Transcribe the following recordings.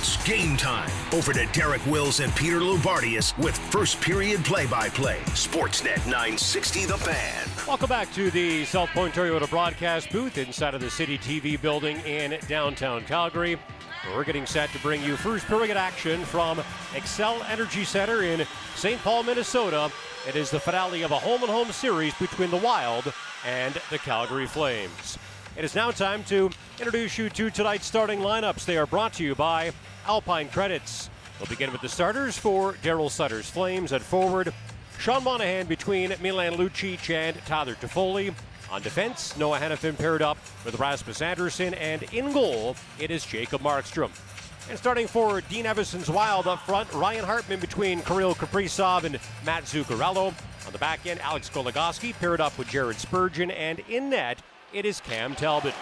It's game time. Over to Derek Wills and Peter Loubardias with first period play by play. Sportsnet 960 The Fan. Welcome back to the South Point Toyota broadcast booth inside of the City TV building in downtown Calgary. We're getting set to bring you first period action from Xcel Energy Center in St. Paul, Minnesota. It is the finale of a home and home series between the Wild and the Calgary Flames. It is now time to introduce you to tonight's starting lineups. They are brought to you by Alpine Credits. We'll begin with the starters for Daryl Sutter's Flames at forward. Sean Monahan between Milan Lucic and Tyler Toffoli. On defense, Noah Hanifin paired up with Rasmus Andersson, and in goal, it is Jacob Markstrom. And starting for Dean Evason's Wild up front, Ryan Hartman between Kirill Kaprizov and Matt Zuccarello. On the back end, Alex Goligoski paired up with Jared Spurgeon, and in net, it is Cam Talbot.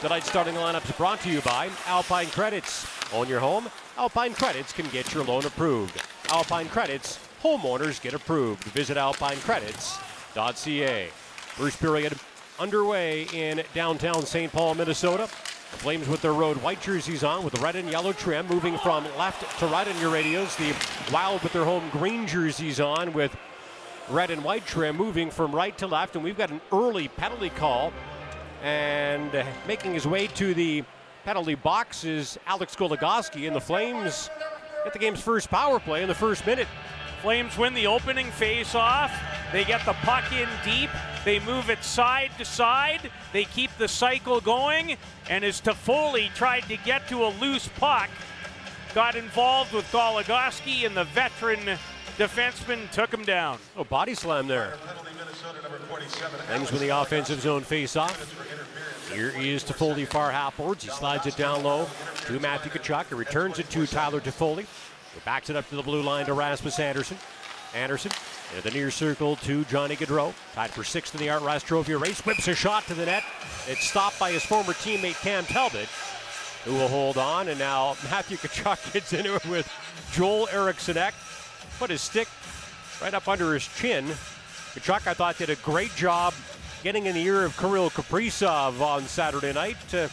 Tonight's starting lineup is brought to you by Alpine Credits. Own your home? Alpine Credits can get your loan approved. Alpine Credits, homeowners get approved. Visit alpinecredits.ca. First period underway in downtown St. Paul, Minnesota. The Flames with their road white jerseys on with red and yellow trim, moving from left to right on your radios. The Wild with their home green jerseys on with red and white trim, moving from right to left. And we've got an early penalty call. And making his way to the penalty box is Alex Goligoski, and the Flames get the game's first power play in the first minute. Flames win the opening face-off. They get the puck in deep. They move it side to side. They keep the cycle going. And as Toffoli tried to get to a loose puck, got involved with Goligoski, and the veteran defenseman took him down. Oh, body slam there. Things with the offensive zone face-off. Here is Toffoli far halfboards. He slides it down low to Matthew Tkachuk. He returns it to Tyler Toffoli. He backs it up to the blue line to Rasmus Andersson. Andersson in the near circle to Johnny Gaudreau. Tied for sixth in the Art Ross Trophy race. Whips a shot to the net. It's stopped by his former teammate Cam Talbot, who will hold on. And now Matthew Tkachuk gets into it with Joel Eriksson Ek. Put his stick right up under his chin. Tkachuk, I thought, did a great job getting in the ear of Kirill Kaprizov on Saturday night uh,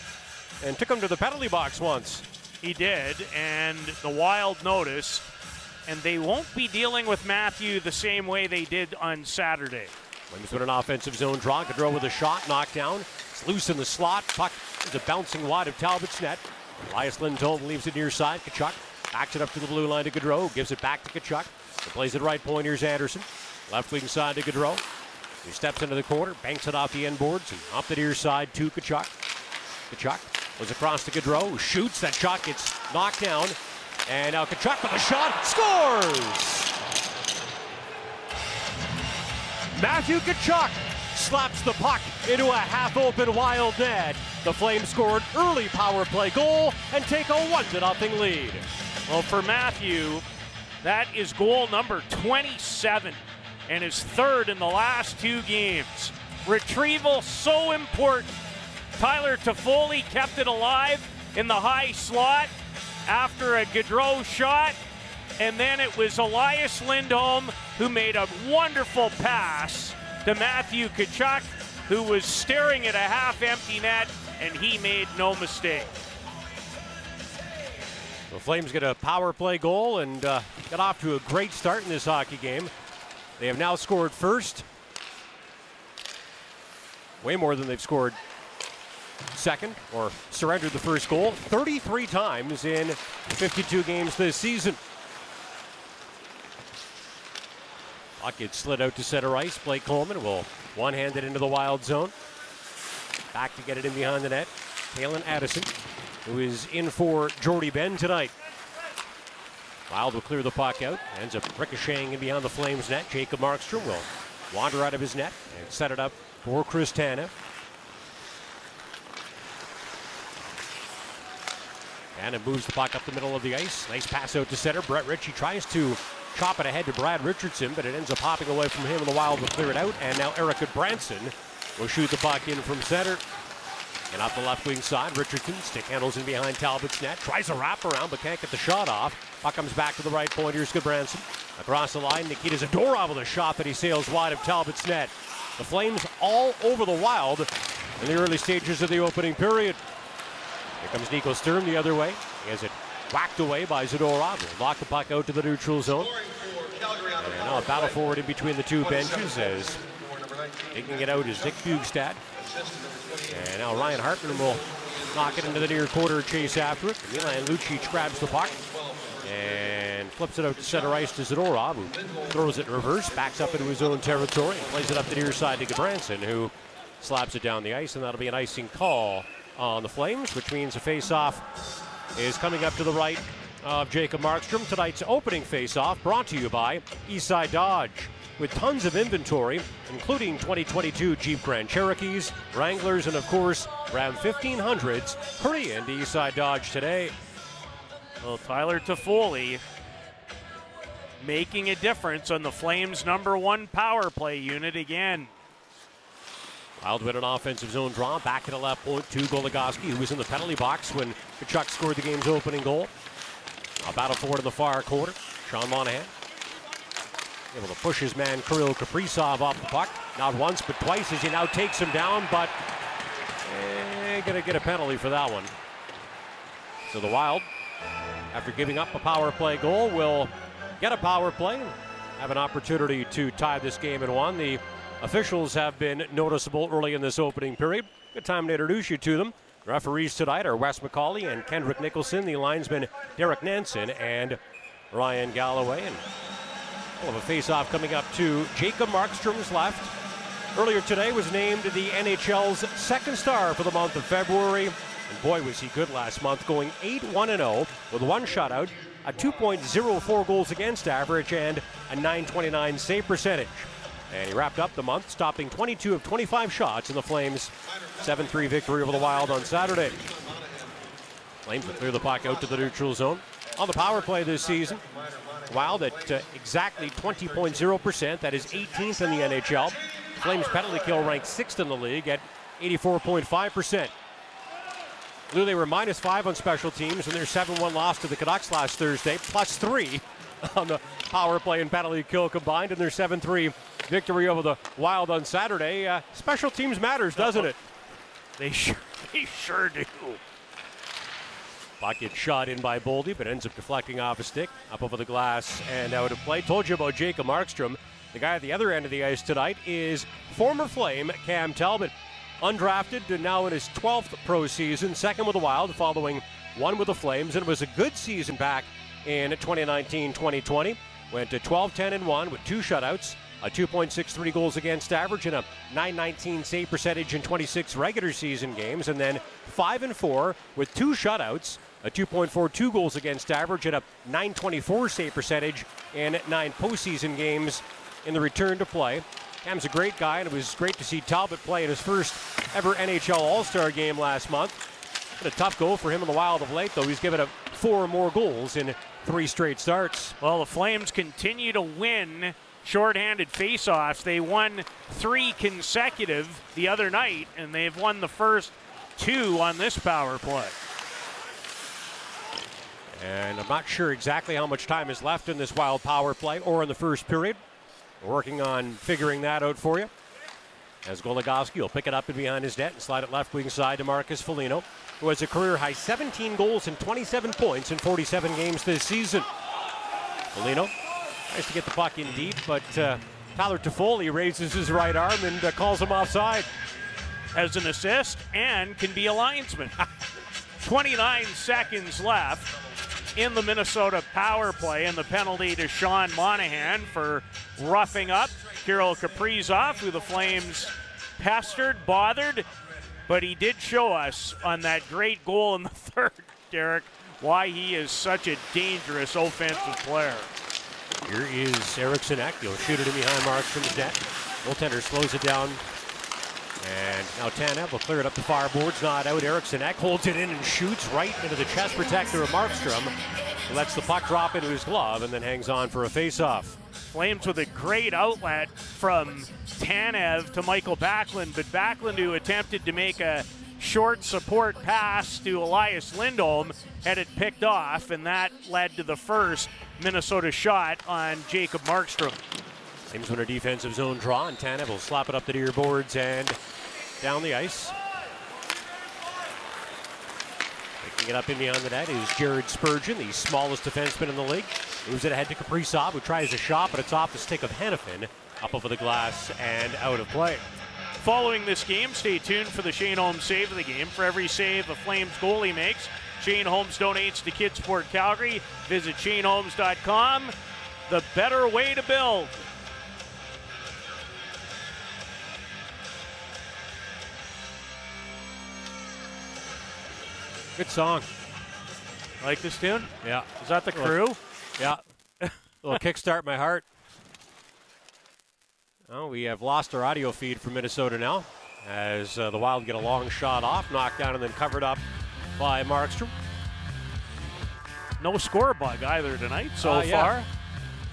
and took him to the penalty box once. He did, and the Wild notice, and they won't be dealing with Matthew the same way they did on Saturday. Flames with an offensive zone draw. Gaudreau with a shot, knocked down. It's loose in the slot. Puck is a bouncing wide of Talbot's net. Elias Lindholm leaves it near side. Tkachuk backs it up to the blue line to Gaudreau. Gives it back to Tkachuk. He plays it right point. Here's Andersson. Left wing side to Gaudreau. He steps into the corner, banks it off the end boards, and off the near side to Tkachuk. Tkachuk was across to Gaudreau, shoots. That shot gets knocked down. And now Tkachuk with a shot, scores! Matthew Tkachuk slaps the puck into a half-open wild net. The Flames score an early power play goal and take a 1-0 lead. Well, for Matthew, that is goal number 27 and his third in the last two games. Retrieval so important. Tyler Toffoli kept it alive in the high slot after a Gaudreau shot. And then it was Elias Lindholm who made a wonderful pass to Matthew Tkachuk, who was staring at a half empty net, and he made no mistake. The Flames get a power play goal and uh, got off to a great start in this hockey game. They have now scored first. Way more than they've scored second or surrendered the first goal 33 times in 52 games this season. Puck gets slid out to center ice. Blake Coleman will one hand it into the wild zone. Back to get it in behind the net. Calen Addison, who is in for Jordie Benn tonight. Wild will clear the puck out. Ends up ricocheting in behind the Flames net. Jacob Markstrom will wander out of his net and set it up for Chris Tanev. Tanev moves the puck up the middle of the ice. Nice pass out to center. Brett Ritchie tries to chop it ahead to Brad Richardson, but it ends up hopping away from him, and the Wild will clear it out. And now Erik Gudbranson will shoot the puck in from center. And off the left wing side, Richardson stick handles in behind Talbot's net. Tries a wrap around, but can't get the shot off. Puck comes back to the right point. Here's Gudbranson. Across the line, Nikita Zadorov with a shot that he sails wide of Talbot's net. The Flames all over the Wild in the early stages of the opening period. Here comes Nico Sturm the other way. He has it whacked away by Zadorov. Lock the puck out to the neutral zone. And now a battle forward in between the two benches as taking it out is Nick Bjugstad. And now Ryan Hartman will knock it into the near quarter, chase after it. Milan Lucic grabs the puck and flips it out to center ice to Zadorov, who throws it in reverse, backs up into his own territory, and plays it up the near side to Gudbranson, who slaps it down the ice, and that'll be an icing call on the Flames, which means a face-off is coming up to the right of Jacob Markstrom. Tonight's opening face-off brought to you by Eastside Dodge. With tons of inventory, including 2022 Jeep Grand Cherokees, Wranglers, and of course, Ram 1500s, hurry into Eastside Dodge today. Well, Tyler Toffoli making a difference on the Flames' number one power play unit again. Wild with an offensive zone draw. Back at the left point to Goligoski, who was in the penalty box when Tkachuk scored the game's opening goal. A battle forward in the far quarter. Sean Monahan able to push his man Kirill Kaprizov off the puck. Not once, but twice as he now takes him down, but eh, going to get a penalty for that one. So the Wild, after giving up a power play goal, will get a power play have an opportunity to tie this game in one. The officials have been noticeable early in this opening period. Good time to introduce you to them. Referees tonight are Wes McCauley and Kendrick Nicholson. The linesman Derek Nansen and Ryan Galloway. And we'll have a face-off coming up to Jacob Markstrom's left. Earlier today was named the NHL's second star for the month of February. Boy, was he good last month, going 8 1 0 with one shutout, a 2.04 goals against average, and a 929 save percentage. And he wrapped up the month, stopping 22 of 25 shots in the Flames' 7 3 victory over the Wild on Saturday. Flames will clear the puck out to the neutral zone. On the power play this season, Wild at uh, exactly 20.0%, that is 18th in the NHL. Flames penalty kill ranked sixth in the league at 84.5%. Lou, they were minus five on special teams in their 7 1 loss to the Canucks last Thursday, plus three on the power play and penalty kill combined in their 7 3 victory over the Wild on Saturday. Uh, special teams matters, doesn't it? They sure, they sure do. Puck gets shot in by Boldy, but ends up deflecting off a stick, up over the glass, and out of play. Told you about Jacob Markstrom. The guy at the other end of the ice tonight is former Flame Cam Talbot. Undrafted and now in his 12th pro season, second with the Wild, following one with the Flames. And it was a good season back in 2019 2020. Went to 12 10 and 1 with two shutouts, a 2.63 goals against average, and a 919 save percentage in 26 regular season games. And then 5 and 4 with two shutouts, a 2.42 goals against average, and a 924 save percentage in nine postseason games in the return to play. Cam's a great guy, and it was great to see Talbot play in his first ever NHL All Star game last month. Been a tough goal for him in the Wild of late, though. He's given up four more goals in three straight starts. Well, the Flames continue to win shorthanded faceoffs. They won three consecutive the other night, and they've won the first two on this power play. And I'm not sure exactly how much time is left in this Wild power play or in the first period. We're working on figuring that out for you. As Goligoski will pick it up and behind his net and slide it left wing side to Marcus Foligno, who has a career high 17 goals and 27 points in 47 games this season. Foligno tries to get the puck in deep, but uh, Tyler Toffoli raises his right arm and uh, calls him offside. As an assist and can be a linesman. 29 seconds left in the Minnesota power play, and the penalty to Sean Monahan for roughing up Kirill Kaprizov, who the Flames pestered, bothered, but he did show us on that great goal in the third, Derek, why he is such a dangerous offensive player. Here is Eriksson Ek. He'll shoot it in behind Markstrom's net. Goaltender slows it down. And now Tanev will clear it up the far boards, not out. Eriksson Ek holds it in and shoots right into the chest protector of Markstrom. Lets the puck drop into his glove and then hangs on for a faceoff. Flames with a great outlet from Tanev to Michael Backlund, but Backlund, who attempted to make a short support pass to Elias Lindholm, had it picked off, and that led to the first Minnesota shot on Jacob Markstrom. Flames win a defensive zone draw, and Tanev will slap it up the near boards and down the ice. Picking it up in behind the net is Jared Spurgeon, the smallest defenseman in the league. Moves it ahead to Kaprizov, who tries a shot, but it's off the stick of Hanifin, up over the glass and out of play. Following this game, stay tuned for the Shane Homes save of the game. For every save a Flames goalie makes, Shane Homes donates to Kidsport Calgary. Visit ShaneHomes.com. The better way to build. Good song. Like this tune? Yeah. Is that the crew? Yeah. little kickstart my heart. Oh, we have lost our audio feed from Minnesota now as uh, the Wild get a long shot off, knocked down, and then covered up by Markstrom. No score bug either tonight so Uh, yeah. far.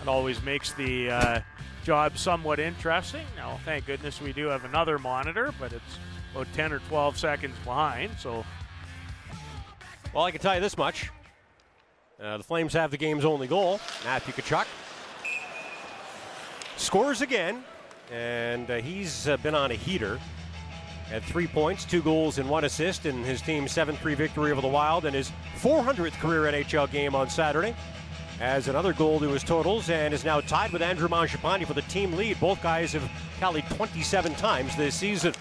It always makes the uh, job somewhat interesting. Now, thank goodness we do have another monitor, but it's about 10 or 12 seconds behind. So, Well, I can tell you this much. Uh, the Flames have the game's only goal. Matthew Tkachuk scores again, and uh, he's uh, been on a heater. at three points, two goals, and one assist in his team's 7 3 victory over the Wild and his 400th career NHL game on Saturday. Has another goal to his totals and is now tied with Andrew Mangiapane for the team lead. Both guys have tallied 27 times this season.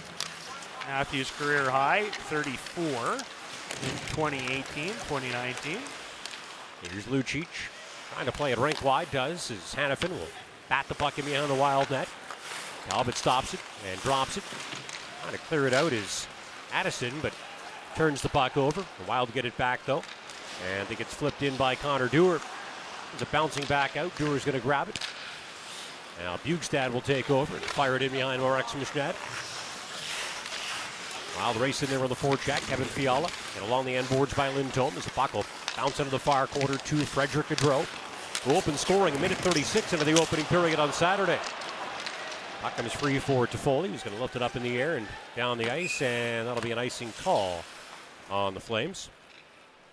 Matthews' career high, 34 in 2018, 2019. Here's Lucic trying to play it rink wide. Does as Hanifin will bat the puck in behind the wild net. Talbot stops it and drops it. Trying to clear it out is Addison, but turns the puck over. The Wild get it back though, and it gets flipped in by Connor Dewar. It's a bouncing back out. Dewar's going to grab it. Now Bjugstad will take over and fire it in behind Markstrom's net. Wild race in there on the forecheck. Kevin Fiala and along the end boards by Lindholm as will bounce into the far corner to Frederick Gaudreau. Who opened scoring a minute 36 into the opening period on Saturday. Puck comes free for Toffoli. He's going to lift it up in the air and down the ice, and that'll be an icing call on the Flames.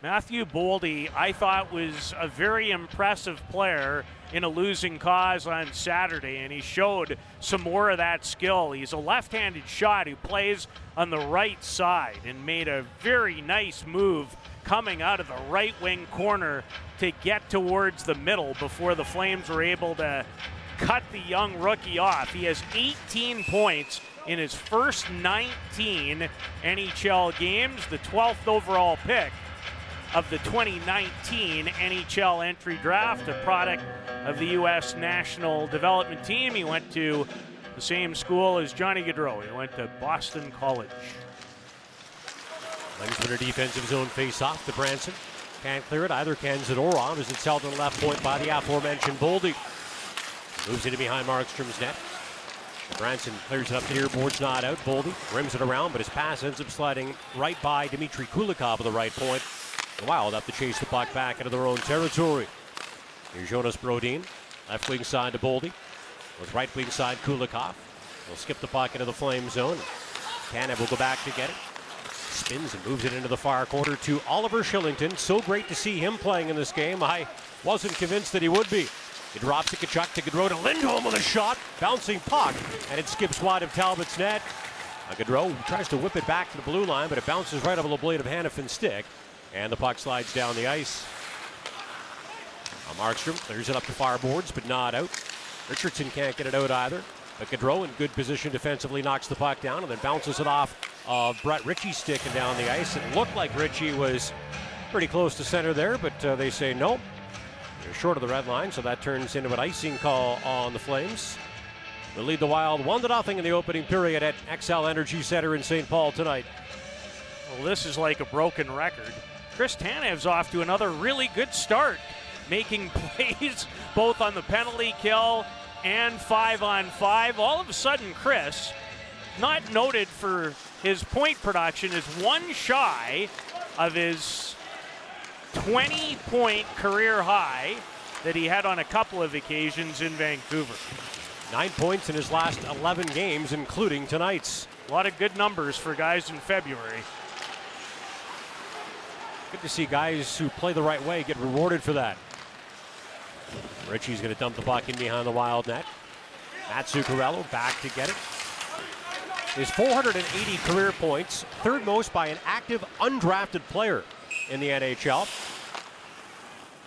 Matthew Boldy, I thought was a very impressive player in a losing cause on Saturday, and he showed some more of that skill. He's a left handed shot who plays on the right side and made a very nice move coming out of the right wing corner to get towards the middle before the Flames were able to cut the young rookie off. He has 18 points in his first 19 NHL games, the 12th overall pick of the 2019 NHL entry draft, a product of the U.S. National Development Team. He went to the same school as Johnny Gaudreau. He went to Boston College. Flames win a defensive zone face-off to Branson. Can't clear it. Either can Zadorov as it's held in left point by the aforementioned Boldy. Moves into behind Markstrom's net. Branson clears it up the near board's not out. Boldy rims it around, but his pass ends up sliding right by Dmitry Kulikov at the right point. The Wild have to chase the puck back into their own territory. Here's Jonas Brodin, left wing side to Boldy. With right wing side Kulikov. He'll skip the puck into the flame zone. Tanev will go back to get it. Spins and moves it into the far corner to Oliver Kylington. So great to see him playing in this game. I wasn't convinced that he would be. He drops it, Tkachuk to Gaudreau to Lindholm with a shot. Bouncing puck, and it skips wide of Talbot's net. Uh, Gaudreau tries to whip it back to the blue line, but it bounces right over the blade of Hanifin's stick. And the puck slides down the ice. Markstrom clears it up to far boards, but not out. Richardson can't get it out either. But Gaudreau in good position defensively knocks the puck down and then bounces it off of Brett Ritchie's stick and down the ice. It looked like Ritchie was pretty close to center there, but uh, they say no. They're short of the red line, so that turns into an icing call on the Flames. They'll lead the Wild 1 0 in the opening period at Xcel Energy Center in St. Paul tonight. Well, this is like a broken record. Chris Tanev's off to another really good start, making plays both on the penalty kill and five on five. All of a sudden, Chris, not noted for his point production, is one shy of his 20 point career high that he had on a couple of occasions in Vancouver. Nine points in his last 11 games, including tonight's. A lot of good numbers for guys in February. Good to see guys who play the right way get rewarded for that. Ritchie's going to dump the puck in behind the wild net. Matt Zuccarello back to get it. His 480 career points, third most by an active undrafted player. in the NHL.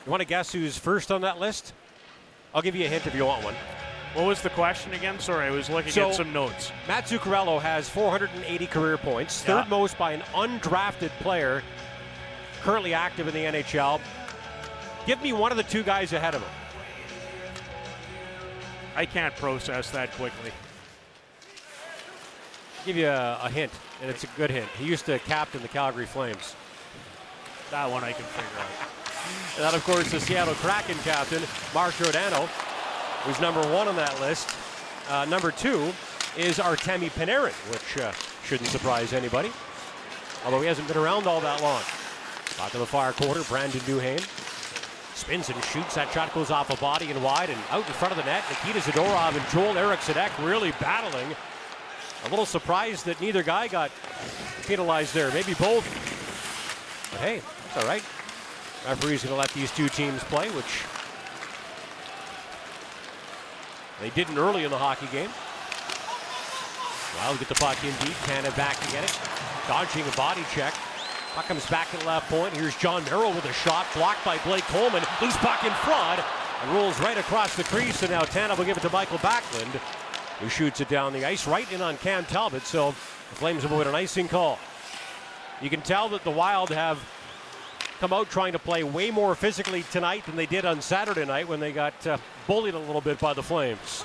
You want to guess who's first on that list? I'll give you a hint if you want one. What was the question again? Sorry, I was looking So- at some notes. Matt Zuccarello has 480 career points, third Yeah. most by an undrafted player currently active in the NHL. Give me one of the two guys ahead of him. I can't process that quickly. give you a, a hint, and it's a good hint. He used to captain the Calgary Flames. That one I can figure out. And that, of course, the Seattle Kraken captain, Mark Giordano, who's number one on that list. Uh, number two is Artemi Panarin, which uh, shouldn't surprise anybody, although he hasn't been around all that long. Back to the far quarter, Brandon Duhaime spins and shoots. That shot goes off a body and wide and out in front of the net. Nikita Zadorov and Joel Eriksson really battling. A little surprised that neither guy got penalized there. Maybe both. But hey, it's all right. Referee's going to let these two teams play, which they didn't early in the hockey game. Wild get the puck in deep. Canada back to get it. Dodging a body check. Puck comes back at left point. Here's Jon Merrill with a shot blocked by Blake Coleman. Loose puck in front and rolls right across the crease. And now Tana will give it to Michael Backlund, who shoots it down the ice right in on Cam Talbot. So the Flames avoid an icing call. You can tell that the Wild have come out trying to play way more physically tonight than they did on Saturday night when they got uh, bullied a little bit by the Flames.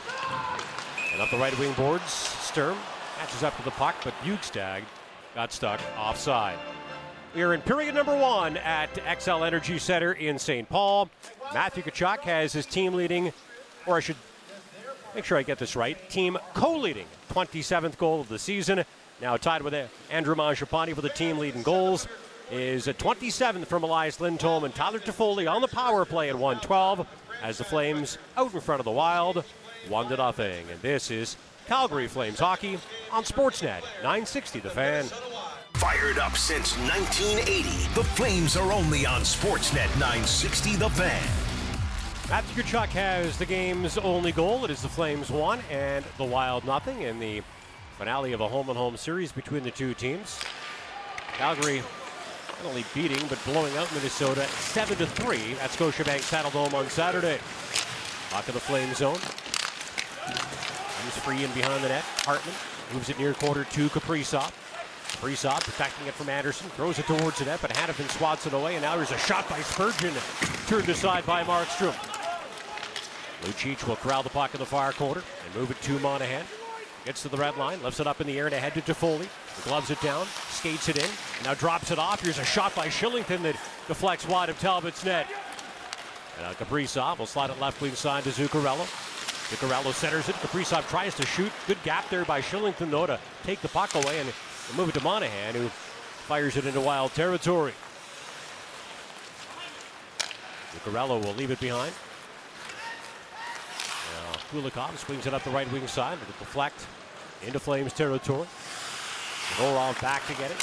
And up the right wing boards, Sturm catches up to the puck, but Bjugstad got stuck offside. We are in period number one at Xcel Energy Center in St. Paul. Matthew Tkachuk has his team leading, or I should make sure I get this right, team co-leading 27th goal of the season. Now tied with Andrew Mangiapane for the team leading goals is a 27th from Elias Lindholm and Tyler Toffoli on the power play at 112 as the Flames out in front of the Wild, one to nothing. And this is Calgary Flames hockey on Sportsnet 960 The Fan. Fired up since 1980, the Flames are only on Sportsnet 960 The Fan. Matthew Tkachuk has the game's only goal. It is the Flames one and the Wild nothing in the finale of a home and home series between the two teams. Calgary not only beating but blowing out Minnesota seven to three at Scotiabank Saddledome on Saturday. Back to the Flame zone. Comes free and behind the net. Hartman moves it near quarter to Kaprizov. Kaprizov protecting it from Andersson, throws it towards the net, but Hanifin swats it away, and now there's a shot by Spurgeon, turned aside by Markstrom. Lucic will corral the puck in the far corner and move it to Monahan. Gets to the red line, lifts it up in the air and ahead to Toffoli. Gloves it down, skates it in, now drops it off. Here's a shot by Kylington that deflects wide of Talbot's net. And uh, Kaprizov will slide it left wing side to Zuccarello. Zuccarello centers it. Kaprizov tries to shoot. Good gap there by Kylington, though, to take the puck away and move it to Monahan, who fires it into wild territory. Zuccarello will leave it behind. Now, Kulikov swings it up the right wing side with a deflect into Flames territory. Vorov back to get it.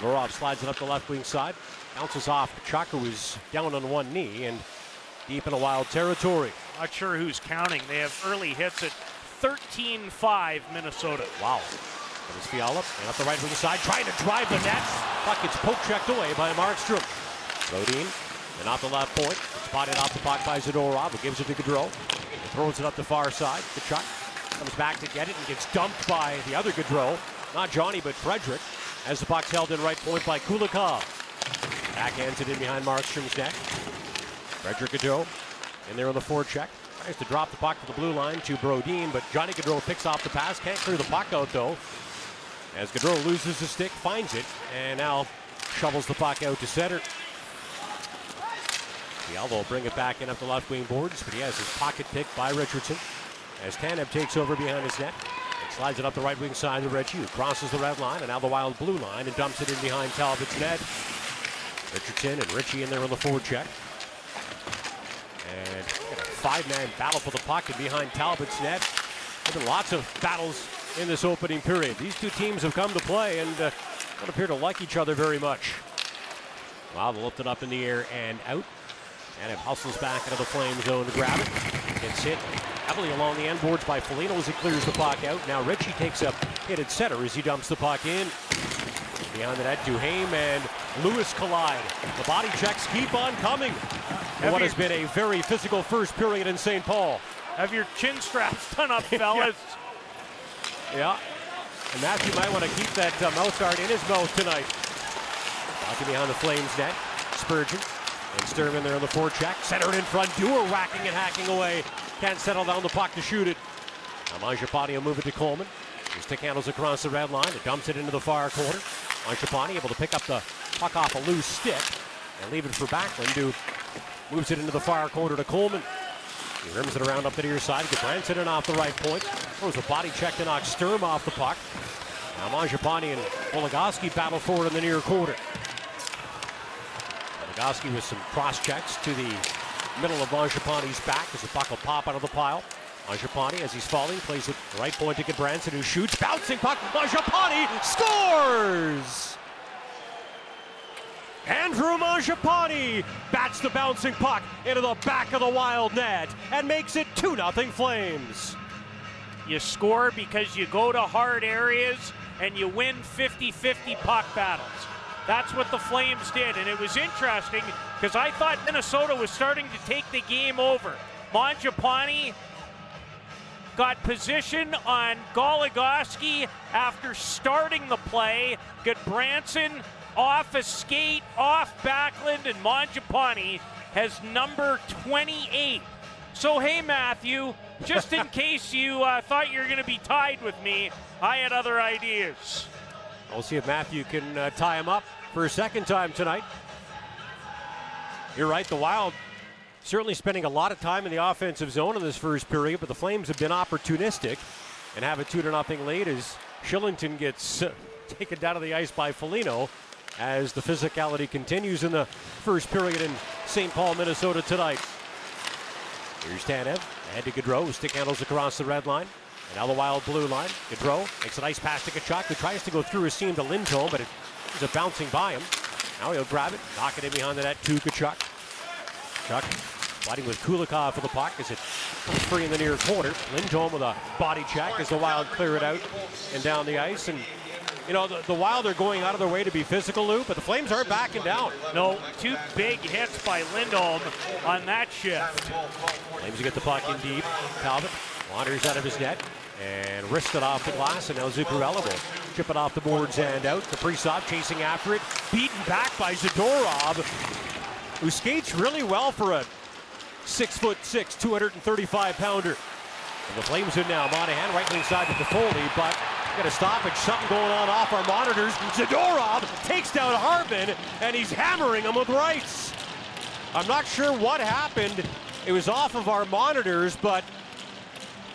Vorov slides it up the left wing side. Bounces off who is down on one knee and deep in a wild territory. Not sure who's counting. They have early hits at 13-5 Minnesota. Wow. That is Fiala. And up the right wing side, trying to drive the net. Puck gets poke checked away by Markstrom. Rodin, and off the left point. Spotted off the puck by Zadorov, who gives it to Gaudreau. Throws it up the far side. Tkachuk comes back to get it and gets dumped by the other Gaudreau. Not Johnny, but Frederick. As the puck's held in right point by Kulikov. Backhands it in behind Markstrom's net. Frederick Gaudreau in there on the forecheck. Tries to drop the puck to the blue line to Brodin, but Johnny Gaudreau picks off the pass. Can't clear the puck out, though. As Gaudreau loses the stick, finds it, and now shovels the puck out to center. Fiala will bring it back in up the left wing boards, but he has his pocket picked by Richardson. As Tanev takes over behind his net and slides it up the right wing side to Reggie, who crosses the red line and now the wild blue line and dumps it in behind Talbot's net. Richardson and Ritchie in there on the forward check. And a five-man battle for the puck and behind Talbot's net. There's been lots of battles in this opening period. These two teams have come to play and uh, don't appear to like each other very much. Wow, they lift it up in the air and out. And it hustles back into the flame zone to grab it. Gets hit heavily along the end boards by Foligno as he clears the puck out. Now Ritchie takes a hit at center as he dumps the puck in. Beyond the net, Duhaime and Lewis collide. The body checks keep on coming. For what has been a very physical first period in St. Paul. Have your chin straps done up, fellas. yeah. And Matthew might want to keep that uh, mouth guard in his mouth tonight. Walking behind the Flames net. Spurgeon and Sturman there on the forecheck. Centered in front. Dewar whacking and hacking away. Can't settle down the puck to shoot it. Now Mangiapane will move it to Coleman. His stick handles across the red line. It dumps it into the far corner. Mangiapane able to pick up the puck off a loose stick and leave it for Backlund, who moves it into the far corner to Coleman. He rims it around up the near side. Gets Branson in off the right point. Throws a body check to knock Sturm off the puck. Now Mangiapane and Goligoski battle forward in the near quarter. Goligoski with some cross checks to the middle of Mangiapane's back as the puck will pop out of the pile. Mangiapane, as he's falling, plays it right point to Gudbranson, who shoots. Bouncing puck. Mangiapane scores! Andrew Mangiapane bats the bouncing puck into the back of the wild net and makes it 2 0 Flames. You score because you go to hard areas and you win 50 50 puck battles. That's what the Flames did, and it was interesting because I thought Minnesota was starting to take the game over. Mangiapane got position on Goligoski after starting the play. Gudbranson off a skate, off Backlund, and Mangiapane has number 28. So, hey, Matthew, just in case you uh, thought you were going to be tied with me, I had other ideas. We'll see if Matthew can uh, tie him up for a second time tonight. You're right, the Wild certainly spending a lot of time in the offensive zone in this first period, but the Flames have been opportunistic and have a 2 0 lead as Kylington gets uh, taken down to the ice by Foligno as the physicality continues in the first period in St. Paul, Minnesota tonight. Here's Tanev, ahead to Gaudreau, stick handles across the red line. And now the wild blue line. Gaudreau makes a nice pass to Tkachuk, who tries to go through a seam to Lindholm, but it is a bouncing by him. Now he'll grab it, knock it in behind the net to Tkachuk. Chuck fighting with Kulikov for the puck as it comes free in the near corner. Lindholm with a body check as the Wild clear it out and down the ice. And you know, the, the, Wild are going out of their way to be physical, Lou, but the Flames aren't backing down. No, two big hits by Lindholm on that shift. Flames get the puck in deep. Talbot wanders out of his net and wrists it off the glass, and now Zuccarello will chip it off the boards and out. Kaprizov chasing after it, beaten back by Zadorov, who skates really well for a six foot six, 235 pounder. And the Flames in now. Monahan right wing side to Toffoli, but got a stoppage. Something going on off our monitors. Zadorov takes down Hartman, and he's hammering him with rights. I'm not sure what happened. It was off of our monitors, but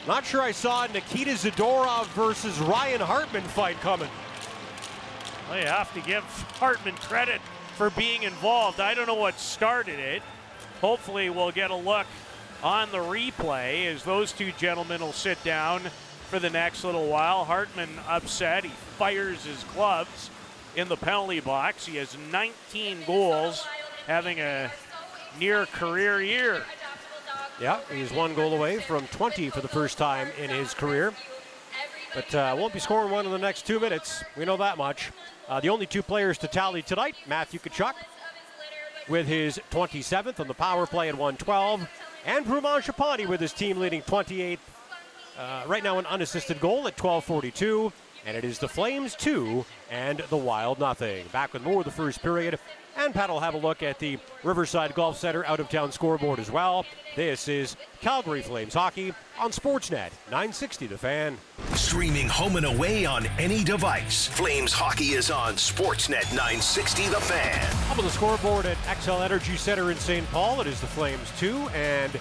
not sure I saw Nikita Zadorov versus Ryan Hartman fight coming. You have to give Hartman credit for being involved. I don't know what started it. Hopefully, we'll get a look on the replay as those two gentlemen will sit down for the next little while. Hartman upset. He fires his gloves in the penalty box. He has 19 goals, having a near career year. Yeah, he's one goal away from 20 for the first time in his career. But uh, won't be scoring one in the next two minutes. We know that much. Uh, the only two players to tally tonight Matthew Tkachuk with his 27th on the power play at 112. Andrew Mangiapane with his team leading 28. Uh, right now, an unassisted goal at 12:42, and it is the Flames two and the Wild nothing. Back with more of the first period, and Pat will have a look at the Riverside Golf Center out of town scoreboard as well. This is Calgary Flames hockey on Sportsnet 960 The Fan. Streaming home and away on any device. Flames hockey is on Sportsnet 960 The Fan. Up on the scoreboard at Xcel Energy Center in St. Paul, it is the Flames 2 and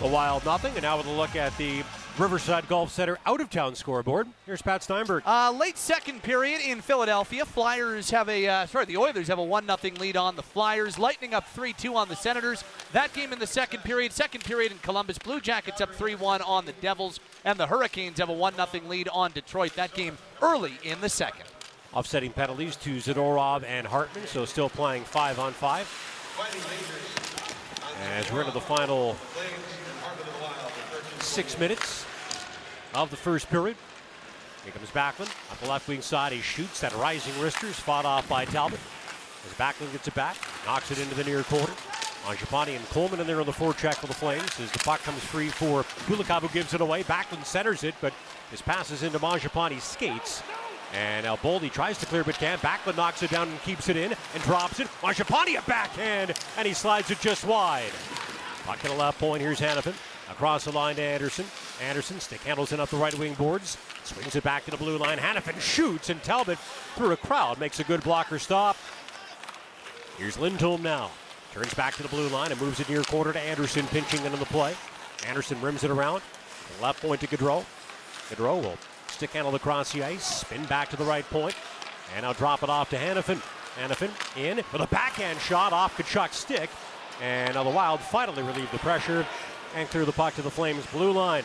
the Wild nothing. And now with a look at the Riverside Golf Center out of town scoreboard. Here's Pat Steinberg. Uh, late second period in Philadelphia. Flyers have a, uh, sorry, the Oilers have a 1 0 lead on the Flyers. Lightning up 3 2 on the Senators. That game in the second period. Second period in Columbus. Blue Jackets up 3 1 on the Devils. And the Hurricanes have a 1 0 lead on Detroit. That game early in the second. Offsetting penalties to Zadorov and Hartman, so still playing 5 on 5. As we're into the final six minutes of the first period. Here comes Backlund up the left wing side. He shoots that rising wrister is fought off by Talbot. As Backlund gets it back, knocks it into the near corner. Mangiapane and Coleman in there on the forecheck for the Flames as the puck comes free for Kulikov who gives it away. Backlund centers it, but his passes into Mangiapane's skates. And now Boldy tries to clear but can't. Backlund knocks it down and keeps it in and drops it. Mangiapane a backhand and he slides it just wide. Puck at the left point. Here's Hanifin. Across the line to Andersson. Andersson stick handles it up the right wing boards. Swings it back to the blue line. Hanifin shoots and Talbot through a crowd makes a good blocker stop. Here's Lindholm now. Turns back to the blue line and moves it near quarter to Andersson, pinching into the play. Andersson rims it around. Left point to Gaudreau. Gaudreau will stick handle across the ice, spin back to the right point, and now drop it off to Hanifin. Hanifin in with a backhand shot off Tkachuk's stick. And now the Wild finally relieve the pressure and clear the puck to the Flames' blue line.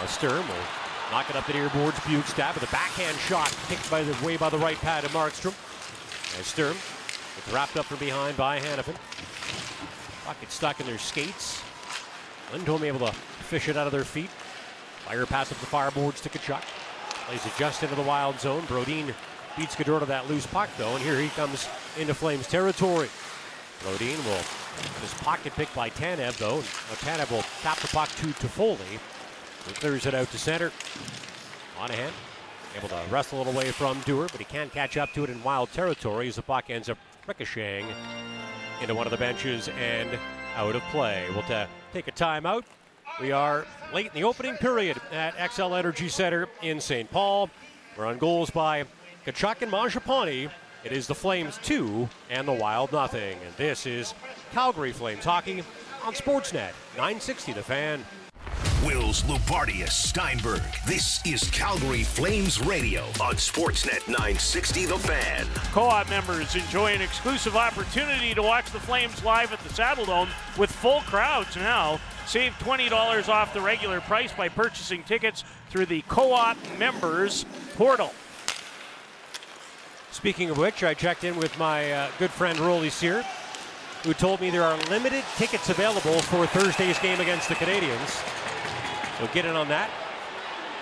Now Sturm will knock it up the near boards. Bjugstad with a backhand shot kicked by the way by the right pad of Markstrom. As Sturm it's wrapped up from behind by Hanifin. Puck gets stuck in their skates. Lindholm able to fish it out of their feet. Fire pass up the fireboards to Tkachuk. Plays it just into the wild zone. Brodin beats Gaudreau to that loose puck though, and here he comes into Flames territory. Brodin will his pocket pick by Tanev though. Tanev will tap the puck to Toffoli. He clears it out to center. Monahan able to wrestle it away from Dewar, but he can't catch up to it in wild territory as the puck ends up ricocheting into one of the benches and out of play. We'll take a timeout. We are late in the opening period at Xcel Energy Center in St. Paul. We're on goals by Tkachuk and Mangiapane. It is the Flames 2 and the Wild nothing. And this is Calgary Flames hockey on Sportsnet 960 The Fan. Wills Loubardias Steinberg. This is Calgary Flames Radio on Sportsnet 960 The Fan. Co-op members enjoy an exclusive opportunity to watch the Flames live at the Saddledome with full crowds now. Save $20 off the regular price by purchasing tickets through the co-op members portal. Speaking of which, I checked in with my uh, good friend Rolly Sear, who told me there are limited tickets available for Thursday's game against the Canadiens. So get in on that.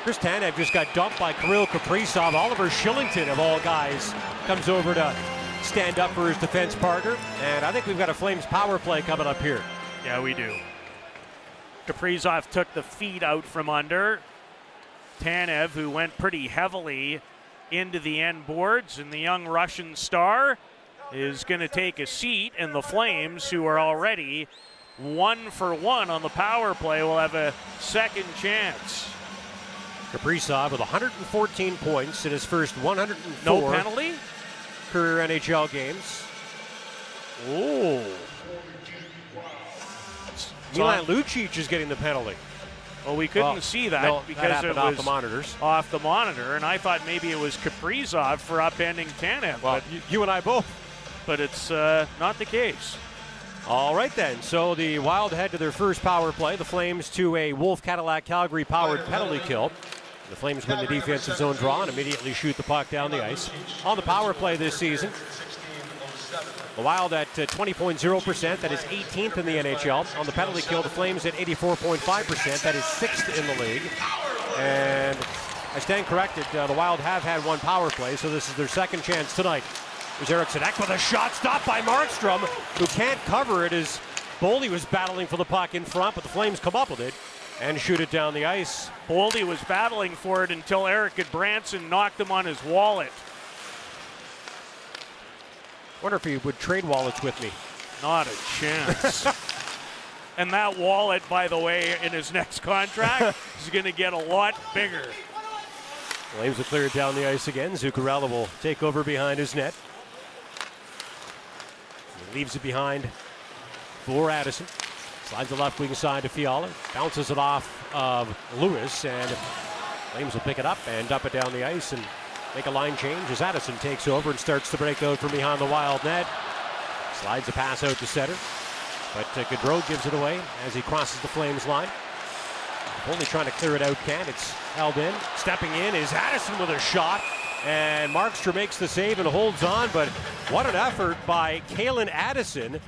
Chris Tanev just got dumped by Kirill Kaprizov. Oliver Kylington, of all guys, comes over to stand up for his defense partner. And I think we've got a Flames power play coming up here. Yeah, we do. Kaprizov took the feet out from under. Tanev, who went pretty heavily into the end boards, and the young Russian star is going to take a seat, and the Flames, who are already one for one on the power play, will have a second chance. Kaprizov with 114 points in his first 104 No penalty? career NHL games. Oh. Milan Lucic is getting the penalty. Well, we couldn't Well, see that no, because that it was off the monitors. off the monitor, and I thought maybe it was Kaprizov for upending Tanev, Well, but, you, you and I both. but it's uh, not the case. All right, then. So the Wild head to their first power play. The Flames to a Wolf Cadillac Calgary powered penalty kill. The Flames win the defensive zone draw and immediately shoot the puck down the ice. On the power play this season, the Wild at uh, 20.0%, that is 18th in the NHL. On the penalty kill, the Flames at 84.5%, that is 6th in the league. And I stand corrected, uh, the Wild have had one power play, so this is their second chance tonight. There's Eriksson Ek with a shot stopped by Markstrom, who can't cover it as Boldy was battling for the puck in front, but the Flames come up with it and shoot it down the ice. Boldy was battling for it until Erik Gudbranson knocked him on his wallet. Wonder if he would trade wallets with me. Not a chance. and that wallet, by the way, in his next contract is going to get a lot bigger. Flames will clear it down the ice again. Zuccarello will take over behind his net. He leaves it behind for Addison. Slides the left wing side to Fiala. Bounces it off of Lewis, and Flames will pick it up and dump it down the ice and make a line change as Addison takes over and starts to break out from behind the wild net. Slides a pass out to center, but uh, Gaudreau gives it away as he crosses the Flames line. Only trying to clear it out, can It's held in. Stepping in is Addison with a shot. And Markstrom makes the save and holds on, but what an effort by Calen Addison,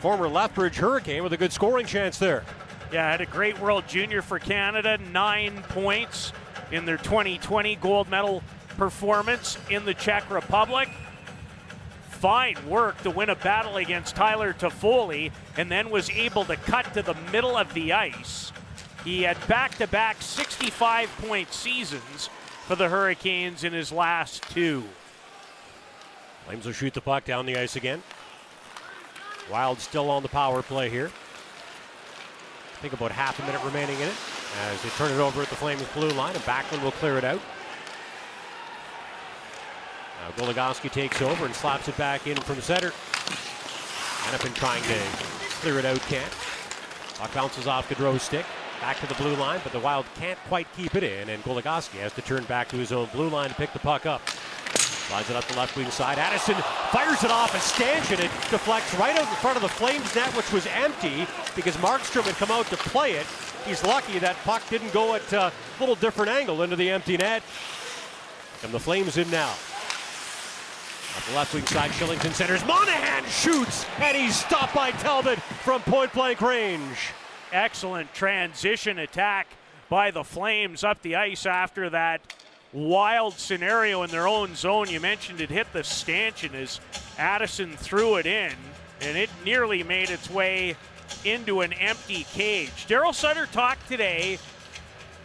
former Lethbridge Hurricane, with a good scoring chance there. Yeah, had a great World Junior for Canada, nine points in their 2020 gold medal performance in the Czech Republic. Fine work to win a battle against Tyler Toffoli and then was able to cut to the middle of the ice. He had back to back 65 point seasons for the Hurricanes in his last two. Flames will shoot the puck down the ice again. Wild still on the power play here. I think about half a minute remaining in it as they turn it over at the Flames blue line, and Backlund will clear it out. Now Goligoski takes over and slaps it back in from center. Hanifin trying to clear it out, can't. Puck bounces off Gaudreau's stick, back to the blue line, but the Wild can't quite keep it in, and Goligoski has to turn back to his own blue line to pick the puck up. Slides it up the left wing side. Addison fires it off a stanchion. It deflects right out in front of the Flames net, which was empty because Markstrom had come out to play it. He's lucky that puck didn't go at a little different angle into the empty net. And the Flames in now. Up the left wing side, Kylington centers. Monahan shoots, and he's stopped by Talbot from point blank range. Excellent transition attack by the Flames up the ice after that wild scenario in their own zone. You mentioned it hit the stanchion as Addison threw it in, and it nearly made its way into an empty cage. Daryl Sutter talked today.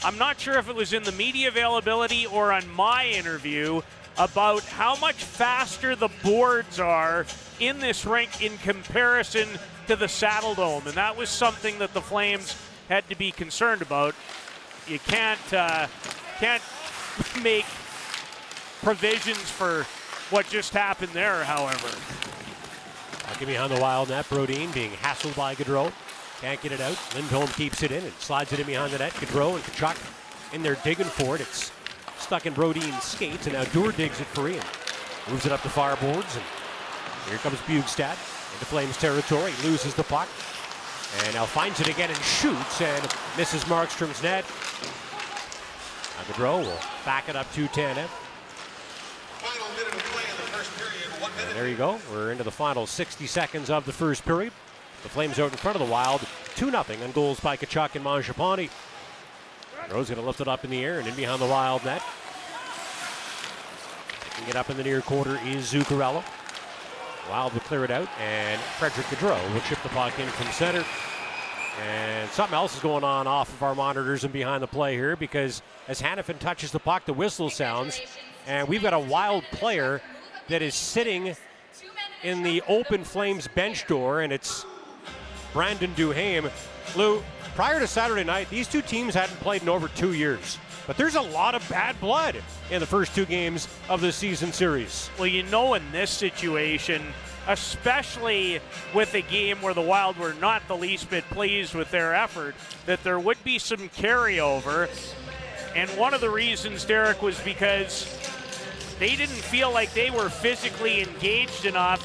I'm not sure if it was in the media availability or on my interview about how much faster the boards are in this rink in comparison to the Saddledome, and that was something that the Flames had to be concerned about. You can't uh, can't make provisions for what just happened there, however. Give behind the wild net. Brodin being hassled by Gaudreau. Can't get it out. Lindholm keeps it in and slides it in behind the net. Gaudreau and Tkachuk in there digging for it. It's stuck in Brodin's skates, and now Dewar digs it free and moves it up the far boards. And here comes Bjugstad into Flames territory. Loses the puck. And now finds it again and shoots and misses Markstrom's net. Now Gaudreau will back it up to 10 and there you go. We're into the final 60 seconds of the first period. The Flames out in front of the Wild. 2 0 on goals by Tkachuk and Mangiapane. Rose going to lift it up in the air and in behind the Wild net. Picking it up in the near quarter is Zuccarello. Wild will clear it out, and Frederick Gaudreau will chip the puck in from center. And something else is going on off of our monitors and behind the play here because as Hanifin touches the puck, the whistle sounds, and we've got a wild player that is sitting in the open Flames bench door, and it's Brandon Duhaime. Lou, prior to Saturday night, these two teams hadn't played in over two years. But there's a lot of bad blood in the first two games of the season series. Well, you know, in this situation, especially with a game where the Wild were not the least bit pleased with their effort, that there would be some carryover. And one of the reasons, Derek, was because they didn't feel like they were physically engaged enough,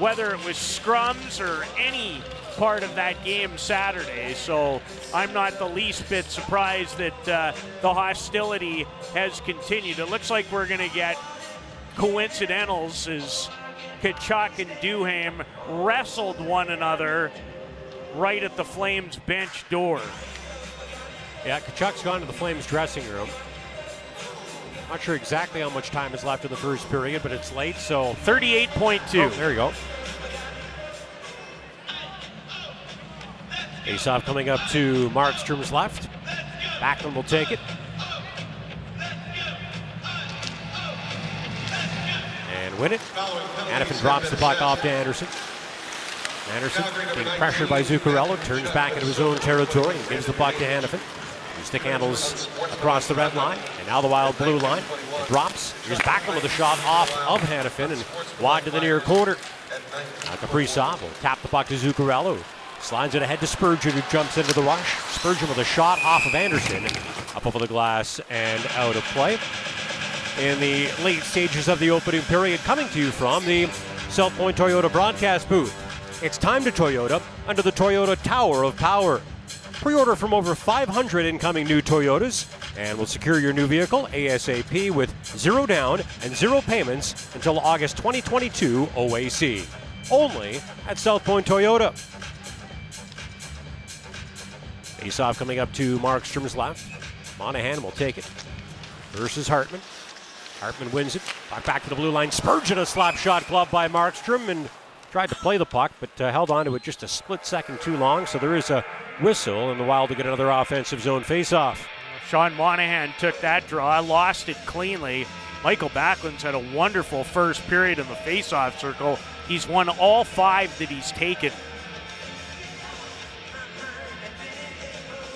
whether it was scrums or any part of that game Saturday. So I'm not the least bit surprised that uh, the hostility has continued. It looks like we're going to get coincidentals as Tkachuk and Duhaime wrestled one another right at the Flames bench door. Yeah, Tkachuk's gone to the Flames dressing room. Not sure exactly how much time is left in the first period, but it's late, so 38.2. Oh, there you go. Faceoff coming up to Markstrom's left. Backlund will take it. And win it. Hanifin drops the puck off to Andersson. Andersson being pressured by Zuccarello, turns back into his own territory and gives the puck to Hanifin. Stick handles across the red line, and now the wild blue line. It drops. Here's Backlund with a shot off of Hanifin and wide to the near corner. Now Kaprizov will tap the puck to Zuccarello. Slides it ahead to Spurgeon, who jumps into the rush. Spurgeon with a shot off of Andersson, up over the glass and out of play. In the late stages of the opening period, coming to you from the South Point Toyota broadcast booth. It's time to Toyota under the Toyota Tower of Power. Pre-order from over 500 incoming new Toyotas and will secure your new vehicle ASAP with zero down and zero payments until August 2022 OAC. Only at South Point Toyota. Face coming up to Markstrom's left. Monahan will take it versus Hartman. Hartman wins it. Back, back to the blue line. Spurgeon, a slap shot glove by Markstrom, and tried to play the puck, but uh, held on to it just a split second too long. So there is a whistle, and the Wild to get another offensive zone face-off. Sean Monahan took that draw, lost it cleanly. Michael Backlund's had a wonderful first period in the face-off circle. He's won all five that he's taken.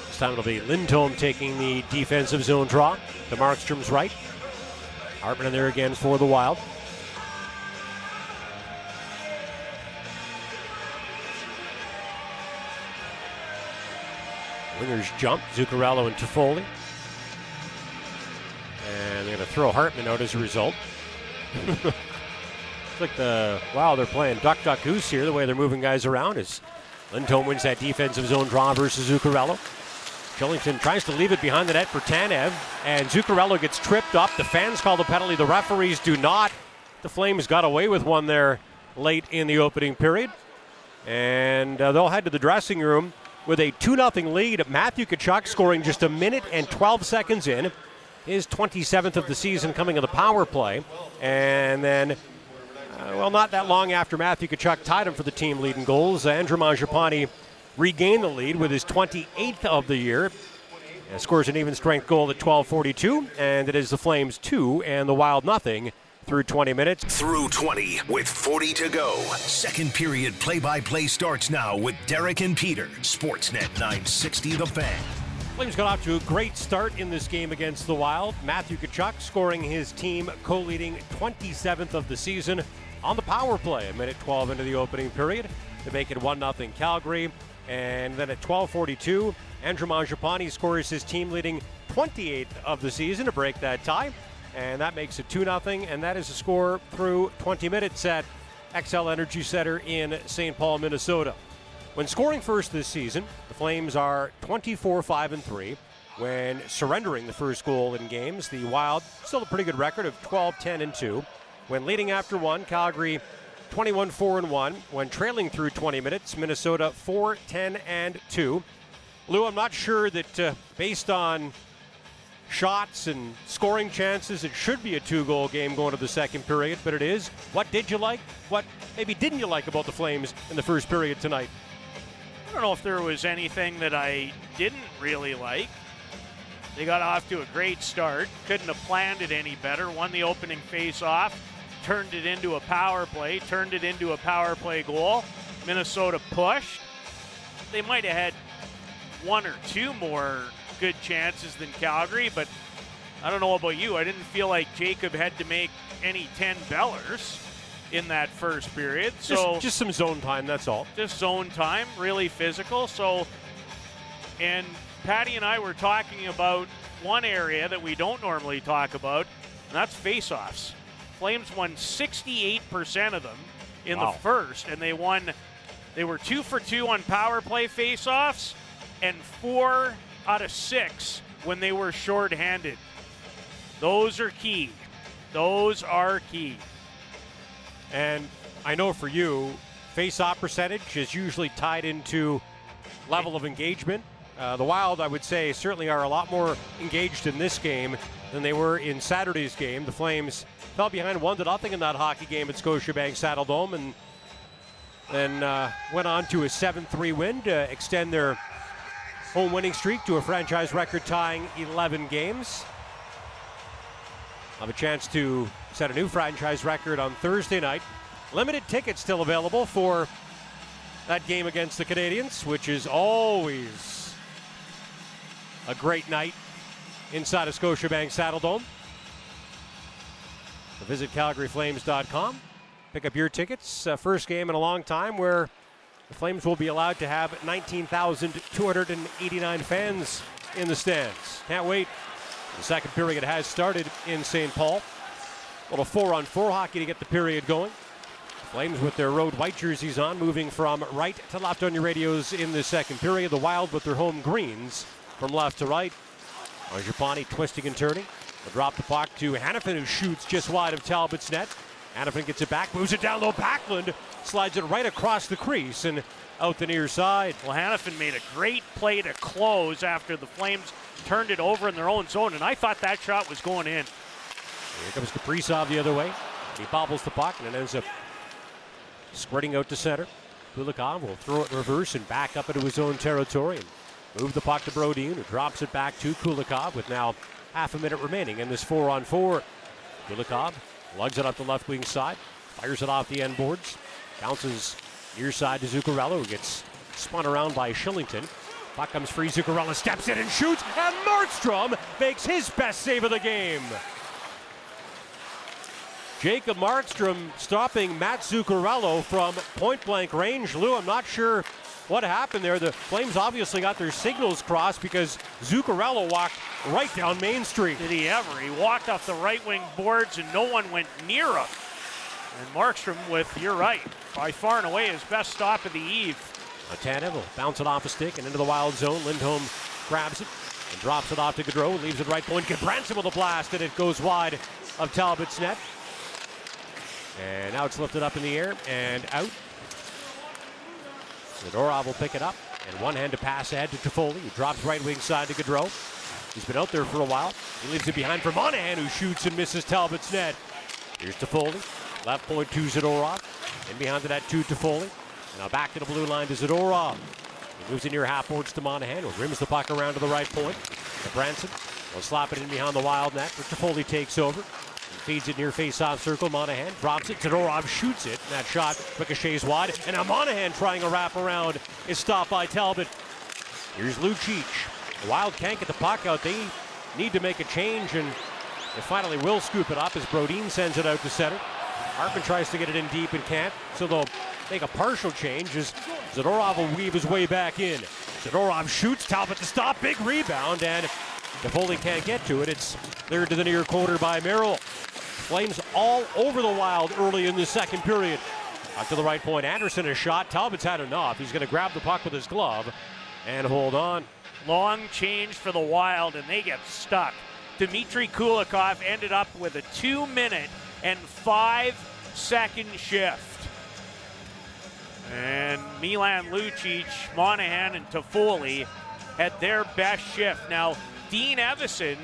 This time it'll be Lindholm taking the defensive zone draw to Markstrom's right. Hartman in there again for the Wild. Wingers jump, Zuccarello and Toffoli. And they're going to throw Hartman out as a result. it's like the, wow, they're playing duck, duck, goose here, the way they're moving guys around is Lindholm wins that defensive zone draw versus Zuccarello. Kylington tries to leave it behind the net for Tanev, and Zuccarello gets tripped up. The fans call the penalty. The referees do not. The Flames got away with one there late in the opening period. And uh, they'll head to the dressing room with a 2 0 lead. Matthew Tkachuk scoring just a minute and 12 seconds in. His 27th of the season coming of the power play. And then, uh, well, not that long after Matthew Tkachuk tied him for the team lead in goals, Andrew Mangiapane regained the lead with his 28th of the year. And scores an even strength goal at 12:42, and it is the Flames two and the Wild nothing through 20 minutes. Through 20 with 40 to go. Second period play-by-play starts now with Derek and Peter. Sportsnet 960 The Fan. Flames got off to a great start in this game against the Wild. Matthew Tkachuk scoring his team co-leading 27th of the season on the power play. A minute 12 into the opening period to make it 1-0 Calgary. And then at 12:42, Andrew Mangiapane scores his team leading 28th of the season to break that tie, and that makes it 2 0 and that is a score through 20 minutes at Xcel Energy Center in St. Paul, Minnesota. When scoring first this season, the Flames are 24 5 and 3. When surrendering the first goal in games, the Wild still a pretty good record of 12 10 and 2. When leading after one, Calgary 21 4 and 1. When trailing through 20 minutes, Minnesota 4 10 and 2. Lou, I'm not sure that uh, based on shots and scoring chances, it should be a two goal game going to the second period, but it is. What did you like? What maybe didn't you like about the Flames in the first period tonight? I don't know if there was anything that I didn't really like. They got off to a great start. Couldn't have planned it any better. Won the opening face off turned it into a power play, turned it into a power play goal. Minnesota pushed. They might have had one or two more good chances than Calgary, but I don't know about you. I didn't feel like Jacob had to make any 10 bellers in that first period. So just, just some zone time, that's all. Just zone time, really physical. So and Patty and I were talking about one area that we don't normally talk about, and that's face-offs. Flames won 68% of them in wow. the first, and they won. They were two for two on power play faceoffs, and four out of six when they were shorthanded. Those are key. Those are key. And I know for you, face-off percentage is usually tied into level of engagement. Uh, the Wild, I would say, certainly are a lot more engaged in this game than they were in Saturday's game. The Flames fell behind one to nothing in that hockey game at Scotiabank Saddledome, and then uh, went on to a 7-3 win to extend their home winning streak to a franchise record tying 11 games. Have a chance to set a new franchise record on Thursday night. Limited tickets still available for that game against the Canadiens, which is always a great night inside of Scotiabank Saddledome. So visit CalgaryFlames.com. Pick up your tickets. Uh, first game in a long time where the Flames will be allowed to have 19,289 fans in the stands. Can't wait. The second period has started in St. Paul. A little four on four hockey to get the period going. Flames with their road white jerseys on, moving from right to left on your radios in the second period. The Wild with their home greens from left to right. Mangiapane twisting and turning. Will drop the puck to Hanifin, who shoots just wide of Talbot's net. Hanifin gets it back, moves it down low. Backlund slides it right across the crease and out the near side. Well, Hanifin made a great play to close after the Flames turned it over in their own zone, and I thought that shot was going in. Here comes Kaprizov the other way. He bobbles the puck and it ends up squirting out to center. Kulikov will throw it in reverse and back up into his own territory and move the puck to Brodin, who drops it back to Kulikov with now half a minute remaining in this four on four. Kulikov lugs it up the left wing side, fires it off the end boards, bounces near side to Zuccarello, who gets spun around by Kylington. Puck comes free, Zuccarello steps in and shoots, and Markstrom makes his best save of the game. Jacob Markstrom stopping Matt Zuccarello from point blank range. Lou, I'm not sure what happened there. The Flames obviously got their signals crossed because Zuccarello walked right down Main Street. Did he ever? He walked off the right wing boards and no one went near him. And Markstrom with, you're right, by far and away his best stop of the eve. Montana will bounce it off a stick and into the wild zone. Lindholm grabs it and drops it off to Gaudreau. Leaves it right point. Branson with a blast and it goes wide of Talbot's net. And now it's lifted up in the air and out. Zadorov will pick it up. And one hand to pass ahead to Toffoli. He drops right wing side to Gaudreau. He's been out there for a while. He leaves it behind for Monahan, who shoots and misses Talbot's net. Here's Toffoli. Left point to Zadorov. In behind the net two Toffoli. Now back to the blue line to Zadorov. He moves in near half boards to Monahan, who rims the puck around to the right point. To Branson. Will slap it in behind the wild net, but Toffoli takes over. Feeds it near face-off circle. Monahan drops it. Zadorov shoots it. That shot ricochets wide. And now Monahan trying a wrap around is stopped by Talbot. Here's Lucic. Wild can't get the puck out. They need to make a change, and they finally will scoop it up as Brodin sends it out to center. Hartman tries to get it in deep and can't, so they'll make a partial change as Zadorov will weave his way back in. Zadorov shoots, Talbot to stop, big rebound, and Toffoli can't get to it. It's cleared to the near corner by Merrill. Flames all over the Wild early in the second period. Back to the right point. Andersson a shot. Talbot's had enough. He's going to grab the puck with his glove and hold on. Long change for the Wild, and they get stuck. Dmitry Kulikov ended up with a two minute and five second shift. And Milan Lucic, Monahan, and Toffoli had their best shift. Now, Dean Evason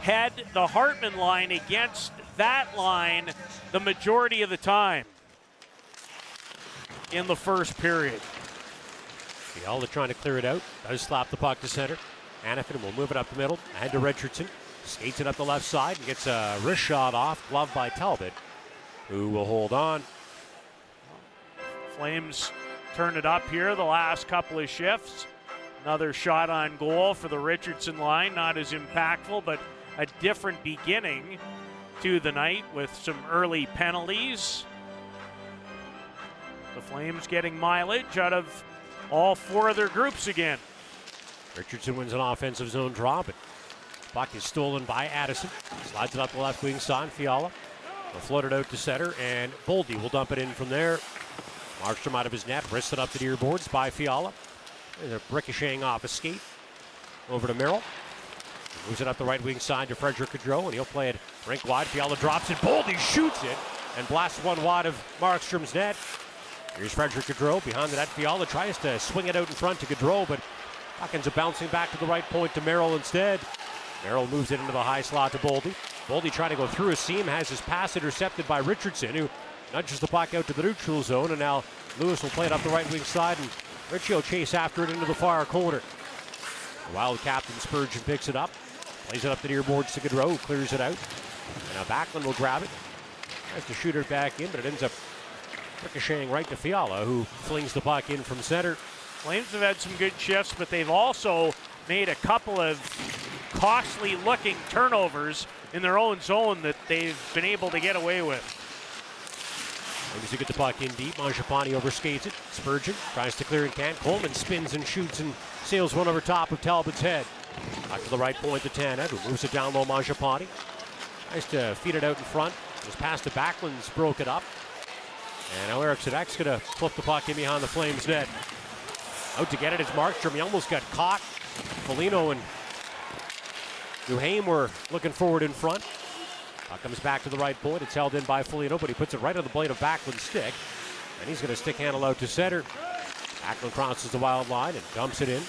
had the Hartman line against that line the majority of the time in the first period. Fiala trying to clear it out. Does slap the puck to center. Hanifin will move it up the middle. Ahead to Richardson. Skates it up the left side and gets a wrist shot off. Glove by Talbot, who will hold on. Flames turn it up here the last couple of shifts. Another shot on goal for the Richardson line. Not as impactful, but a different beginning to the night with some early penalties. The Flames getting mileage out of all four of their groups again. Richardson wins an offensive zone draw, but puck is stolen by Addison. Slides it up the left wing side. Fiala will float it out to center, and Boldy will dump it in from there. Markstrom out of his net, wrists it up to the boards by Fiala. They're ricocheting off a skate over to Merrill. Moves it up the right wing side to Frederick Gaudreau, and he'll play it rink wide. Fiala drops it. Boldy shoots it and blasts one wide of Markstrom's net. Here's Frederick Gaudreau behind the net. Fiala tries to swing it out in front to Gaudreau, but Hawkins are bouncing back to the right point to Merrill instead. Merrill moves it into the high slot to Boldy. Boldy trying to go through a seam, has his pass intercepted by Richardson, who nudges the puck out to the neutral zone, and now Lewis will play it up the right wing side, and will chase after it into the far corner. Wild captain Spurgeon picks it up, plays it up the near boards to Gaudreau, clears it out. And now Backlund will grab it. Tries to shoot it back in, but it ends up ricocheting right to Fiala, who flings the puck in from center. Flames have had some good shifts, but they've also made a couple of costly looking turnovers in their own zone that they've been able to get away with. Flames to get the puck in deep. Mangiapane overskates it. Spurgeon tries to clear and can't. Coleman spins and shoots and sails one over top of Talbot's head. Back to the right point to Tanev, who moves it down low. Mangiapane tries to feed it out in front. His pass to Backlund's broke it up. And now Eriksson Ek's going to flip the puck in behind the Flames net. Out to get it is Markstrom. He almost got caught. Foligno and Duhaime were looking forward in front. Puck comes back to the right point. It's held in by Foligno, but he puts it right on the blade of Backlund's stick. And he's going to stick handle out to center. Backlund crosses the wild line and dumps it in.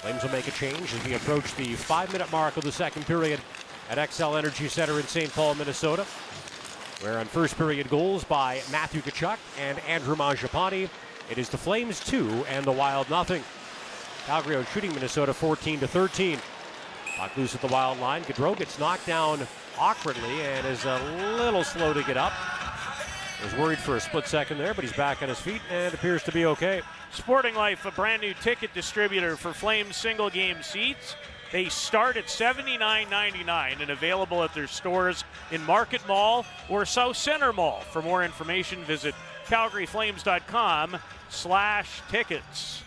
Flames will make a change as we approach the five minute mark of the second period at Xcel Energy Center in St. Paul, Minnesota. Where on first period goals by Matthew Tkachuk and Andrew Mangiapane, it is the Flames 2 and the Wild nothing. Calgary out shooting Minnesota 14 to 13. Puck loose at the wild line. Gaudreau gets knocked down awkwardly and is a little slow to get up. Was worried for a split second there, but he's back on his feet and appears to be okay. Sporting Life, a brand new ticket distributor for Flames single game seats. They start at $79.99 and available at their stores in Market Mall or Southcentre Mall. For more information, visit calgaryflames.com slash tickets.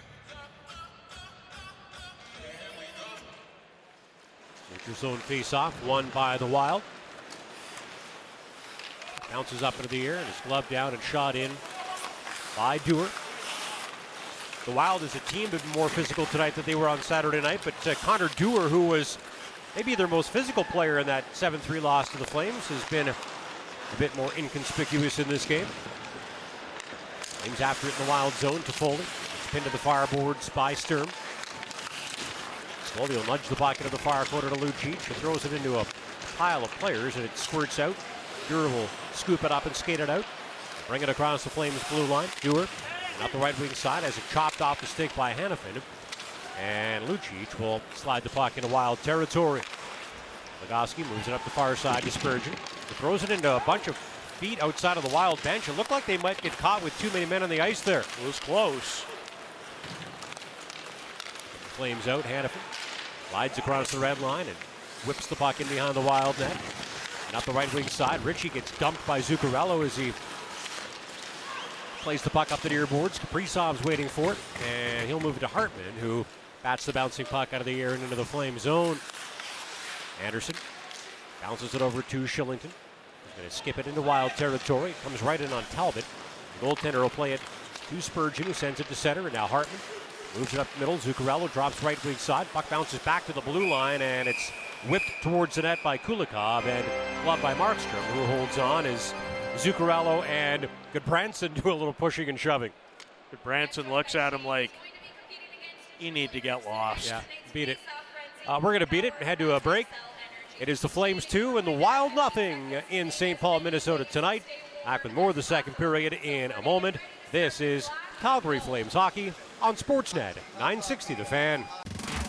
Zone face-off, won by the Wild. Bounces up into the air and is gloved down and shot in by Dewar. The Wild as a team have been more physical tonight than they were on Saturday night, but uh, Connor Dewar, who was maybe their most physical player in that 7-3 loss to the Flames, has been a bit more inconspicuous in this game. Flames after it in the Wild zone to Foley. It's pinned to the far boards by Sturm. Foley will nudge the pocket of the far corner to Lucic, who throws it into a pile of players, and it squirts out. Dewar will scoop it up and skate it out. Bring it across the Flames blue line. Dewar, out the right wing side, as it chopped off the stick by Hanifin. And Lucic will slide the puck into wild territory. Goligoski moves it up the far side to Spurgeon. He throws it into a bunch of feet outside of the wild bench. It looked like they might get caught with too many men on the ice there. It was close. Flames out. Hanifin slides across the red line and whips the puck in behind the wild net. And up the right wing side, Ritchie gets dumped by Zuccarello as he plays the puck up the near boards. Kaprizov's waiting for it, and he'll move it to Hartman, who bats the bouncing puck out of the air and into the flame zone. Andersson bounces it over to Kylington. He's going to skip it into wild territory. It comes right in on Talbot. The goaltender will play it to Spurgeon, who sends it to center, and now Hartman moves it up middle. Zuccarello drops right wing side. Puck bounces back to the blue line, and it's whipped towards the net by Kulikov and gloved by Markstrom, who holds on as Zuccarello and Gudbranson do a little pushing and shoving. Gudbranson looks at him like, you need to get lost. Yeah, beat it. Uh, we're going to beat it and head to a break. It is the Flames 2 and the Wild nothing in St. Paul, Minnesota tonight. Back with more of the second period in a moment. This is Calgary Flames Hockey on Sportsnet 960 The Fan.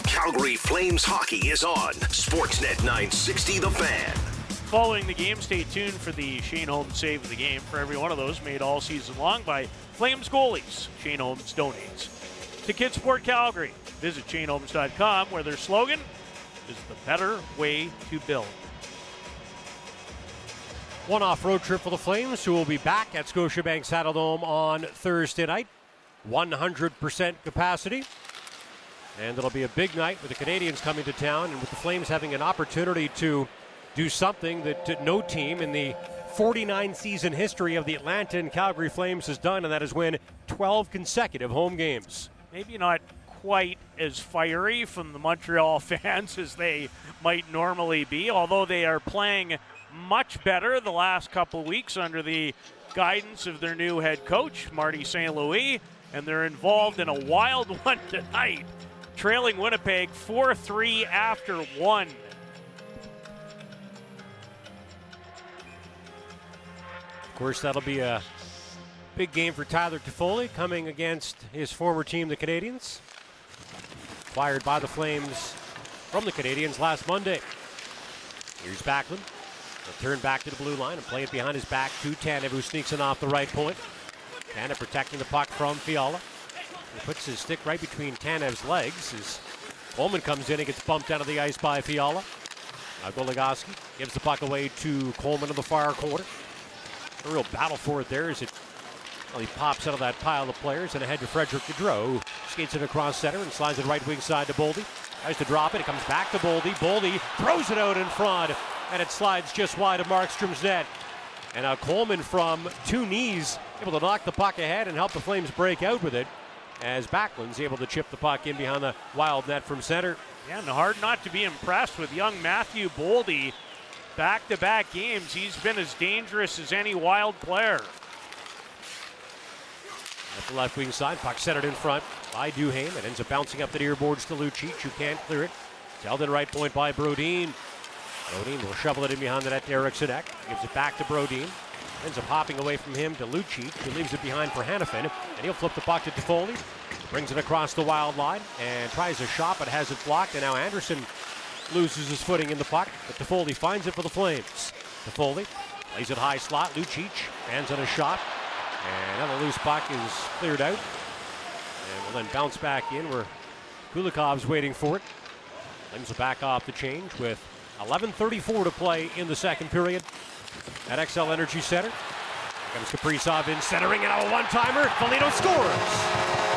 Calgary Flames Hockey is on Sportsnet 960 The Fan. Following the game, stay tuned for the Shane Homes save of the game. For every one of those made all season long by Flames goalies, Shane Homes donates. To Kids Sport Calgary, visit ShaneHomes.com where their slogan is the better way to build. One off road trip for the Flames, who will be back at Scotiabank Saddledome on Thursday night. 100% capacity. And it'll be a big night with the Canadiens coming to town and with the Flames having an opportunity to do something that no team in the 49 season history of the Atlanta and Calgary Flames has done, and that is win 12 consecutive home games. Maybe not quite as fiery from the Montreal fans as they might normally be, although they are playing much better the last couple weeks under the guidance of their new head coach, Marty St. Louis, and they're involved in a wild one tonight, trailing Winnipeg 4 3 after 1. Course, that'll be a big game for Tyler Toffoli coming against his former team, the Canadiens. Acquired by the Flames from the Canadiens last Monday. Here's Backlund. He'll turn back to the blue line and play it behind his back to Tanev, who sneaks in off the right point. Tanev protecting the puck from Fiala. He puts his stick right between Tanev's legs as Coleman comes in and gets bumped out of the ice by Fiala. Now Goligoski gives the puck away to Coleman in the far corner. A real battle for it there as it well, he pops out of that pile of players and ahead to Frederick Gaudreau, skates it across center and slides it right wing side to Boldy. Tries to drop it. It comes back to Boldy. Boldy throws it out in front, and it slides just wide of Markstrom's net. And now Coleman from two knees able to knock the puck ahead and help the Flames break out with it as Backlund's able to chip the puck in behind the wild net from center. Yeah, and hard not to be impressed with young Matthew Boldy back to back games, he's been as dangerous as any wild player. At the left wing side, puck centered in front by Duhaime. It ends up bouncing up the near boards to Lucic, who can't clear it. It's held in right point by Brodin. Brodin will shovel it in behind the net to Ek. Gives it back to Brodin. Ends up hopping away from him to Lucic, who leaves it behind for Hanifin. And he'll flip the puck to Toffoli. Brings it across the wild line and tries a shot, but has it blocked. And now Andersson loses his footing in the puck, but Toffoli finds it for the Flames. Toffoli lays it high slot. Lucic hands on a shot. And now the loose puck is cleared out. And will then bounce back in where Kulikov's waiting for it. Flames will back off the change with 11.34 to play in the second period at Xcel Energy Center. Comes Kaprizov in centering and a one-timer. Foligno scores.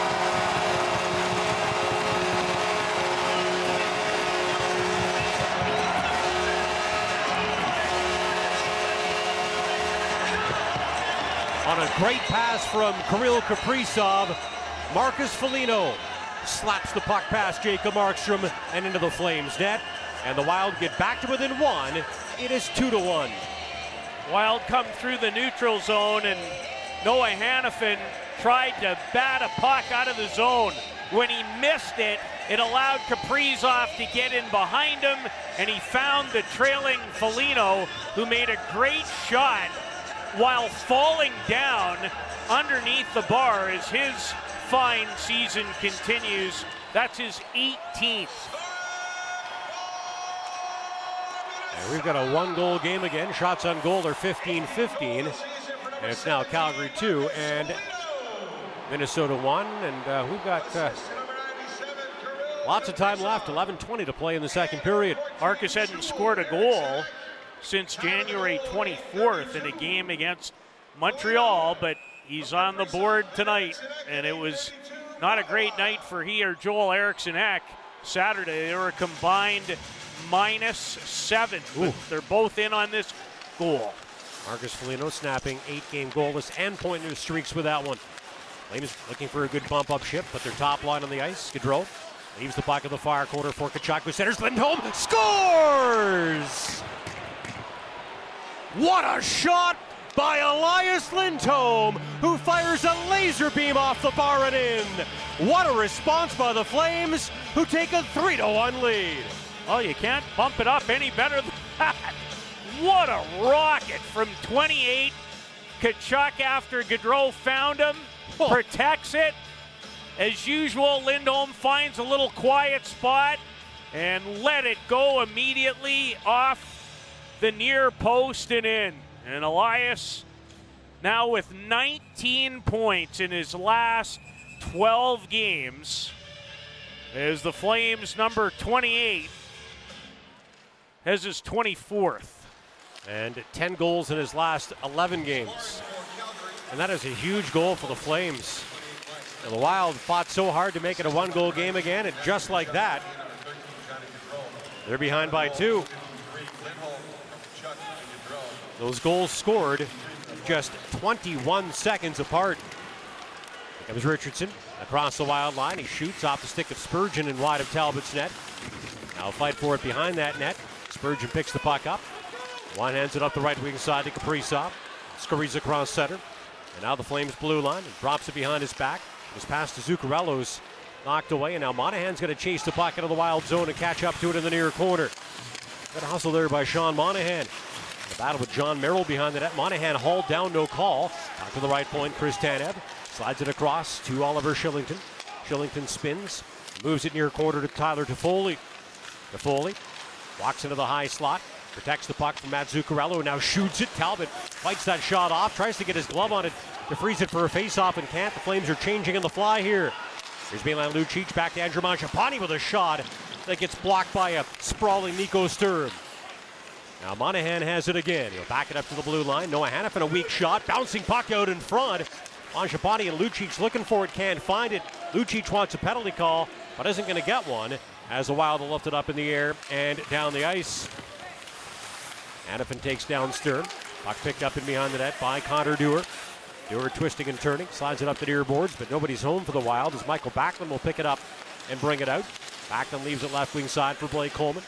On a great pass from Kirill Kaprizov, Marcus Foligno slaps the puck past Jacob Markstrom and into the Flames net. And the Wild get back to within one. It is two to one. Wild come through the neutral zone, and Noah Hanifin tried to bat a puck out of the zone. When he missed it, it allowed Kaprizov to get in behind him, and he found the trailing Foligno, who made a great shot while falling down underneath the bar as his fine season continues. That's his 18th. And we've got a one goal game again. Shots on goal are 15 15. And it's now Calgary 2 and Minnesota 1. And uh, we've got uh, lots of time left 11 20 to play in the second period. Marcus hadn't scored a goal since January 24th in a game against Montreal, but he's on the board tonight, and it was not a great night for he or Joel Eriksson Ek. Saturday, they were combined minus seven. They're both in on this goal. Marcus Foligno snapping eight game goalless and point new streaks with that one. Flames looking for a good bump up shift, but their top line on the ice. Gaudreau leaves the puck of the far corner for Tkachuk, who centers Lindholm, scores! What a shot by Elias Lindholm, who fires a laser beam off the bar and in. What a response by the Flames, who take a 3 to 1 lead. Oh, you can't bump it up any better than that. What a rocket from 28. Tkachuk after Gaudreau found him, Oh. protects it. As usual, Lindholm finds a little quiet spot and let it go immediately off the near post and in. And Elias now with 19 points in his last 12 games as the Flames number 28 has his 24th. And 10 goals in his last 11 games. And that is a huge goal for the Flames. And the Wild fought so hard to make it a one goal game again, and just like that, they're behind by two. Those goals scored just 21 seconds apart. Here comes Richardson across the wild line. He shoots off the stick of Spurgeon and wide of Talbot's net. Now fight for it behind that net. Spurgeon picks the puck up. One hands it up the right wing side to Kaprizov. Scurries across center. And now the Flames blue line and drops it behind his back. His pass to Zuccarello's knocked away. And now Monahan's going to chase the puck into the wild zone and catch up to it in the near corner. Good hustle there by Sean Monahan. Battle with Jon Merrill behind the net. Monahan hauled down, no call. Back to the right point, Chris Tanev. Slides it across to Oliver Kylington. Kylington spins, moves it near quarter to Tyler Toffoli. Toffoli walks into the high slot, protects the puck from Matt Zuccarello, now shoots it. Talbot fights that shot off, tries to get his glove on it to freeze it for a face-off and can't. The Flames are changing in the fly here. Here's Milan Lucic back to Andrew Mangiapane with a shot that gets blocked by a sprawling Nico Sturm. Now Monahan has it again. He'll back it up to the blue line. Noah Hanifin, a weak shot. Bouncing puck out in front. Mangiapane and Lucic looking for it, can't find it. Lucic wants a penalty call, but isn't going to get one as the Wild will lift it up in the air and down the ice. Hanifin takes down Sturm. Puck picked up in behind the net by Connor Dewar. Dewar twisting and turning, slides it up the near boards, but nobody's home for the Wild as Michael Backlund will pick it up and bring it out. Backlund leaves it left wing side for Blake Coleman.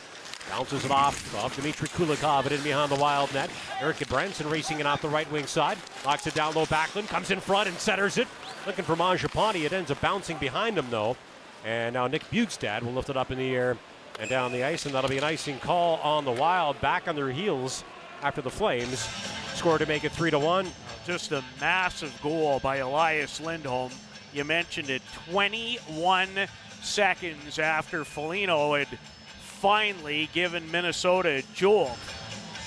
Bounces it off of Dmitry Kulikov and in behind the wild net. Erik Gudbranson racing it off the right wing side. Locks it down low. Backlund comes in front and centers it. Looking for Mangiapane. It ends up bouncing behind him though. And now Nick Bjugstad will lift it up in the air and down the ice. And that'll be an icing call on the wild. Back on their heels after the Flames score to make it 3 to 1. Just a massive goal by Elias Lindholm. You mentioned it 21 seconds after Foligno had finally given Minnesota a jolt.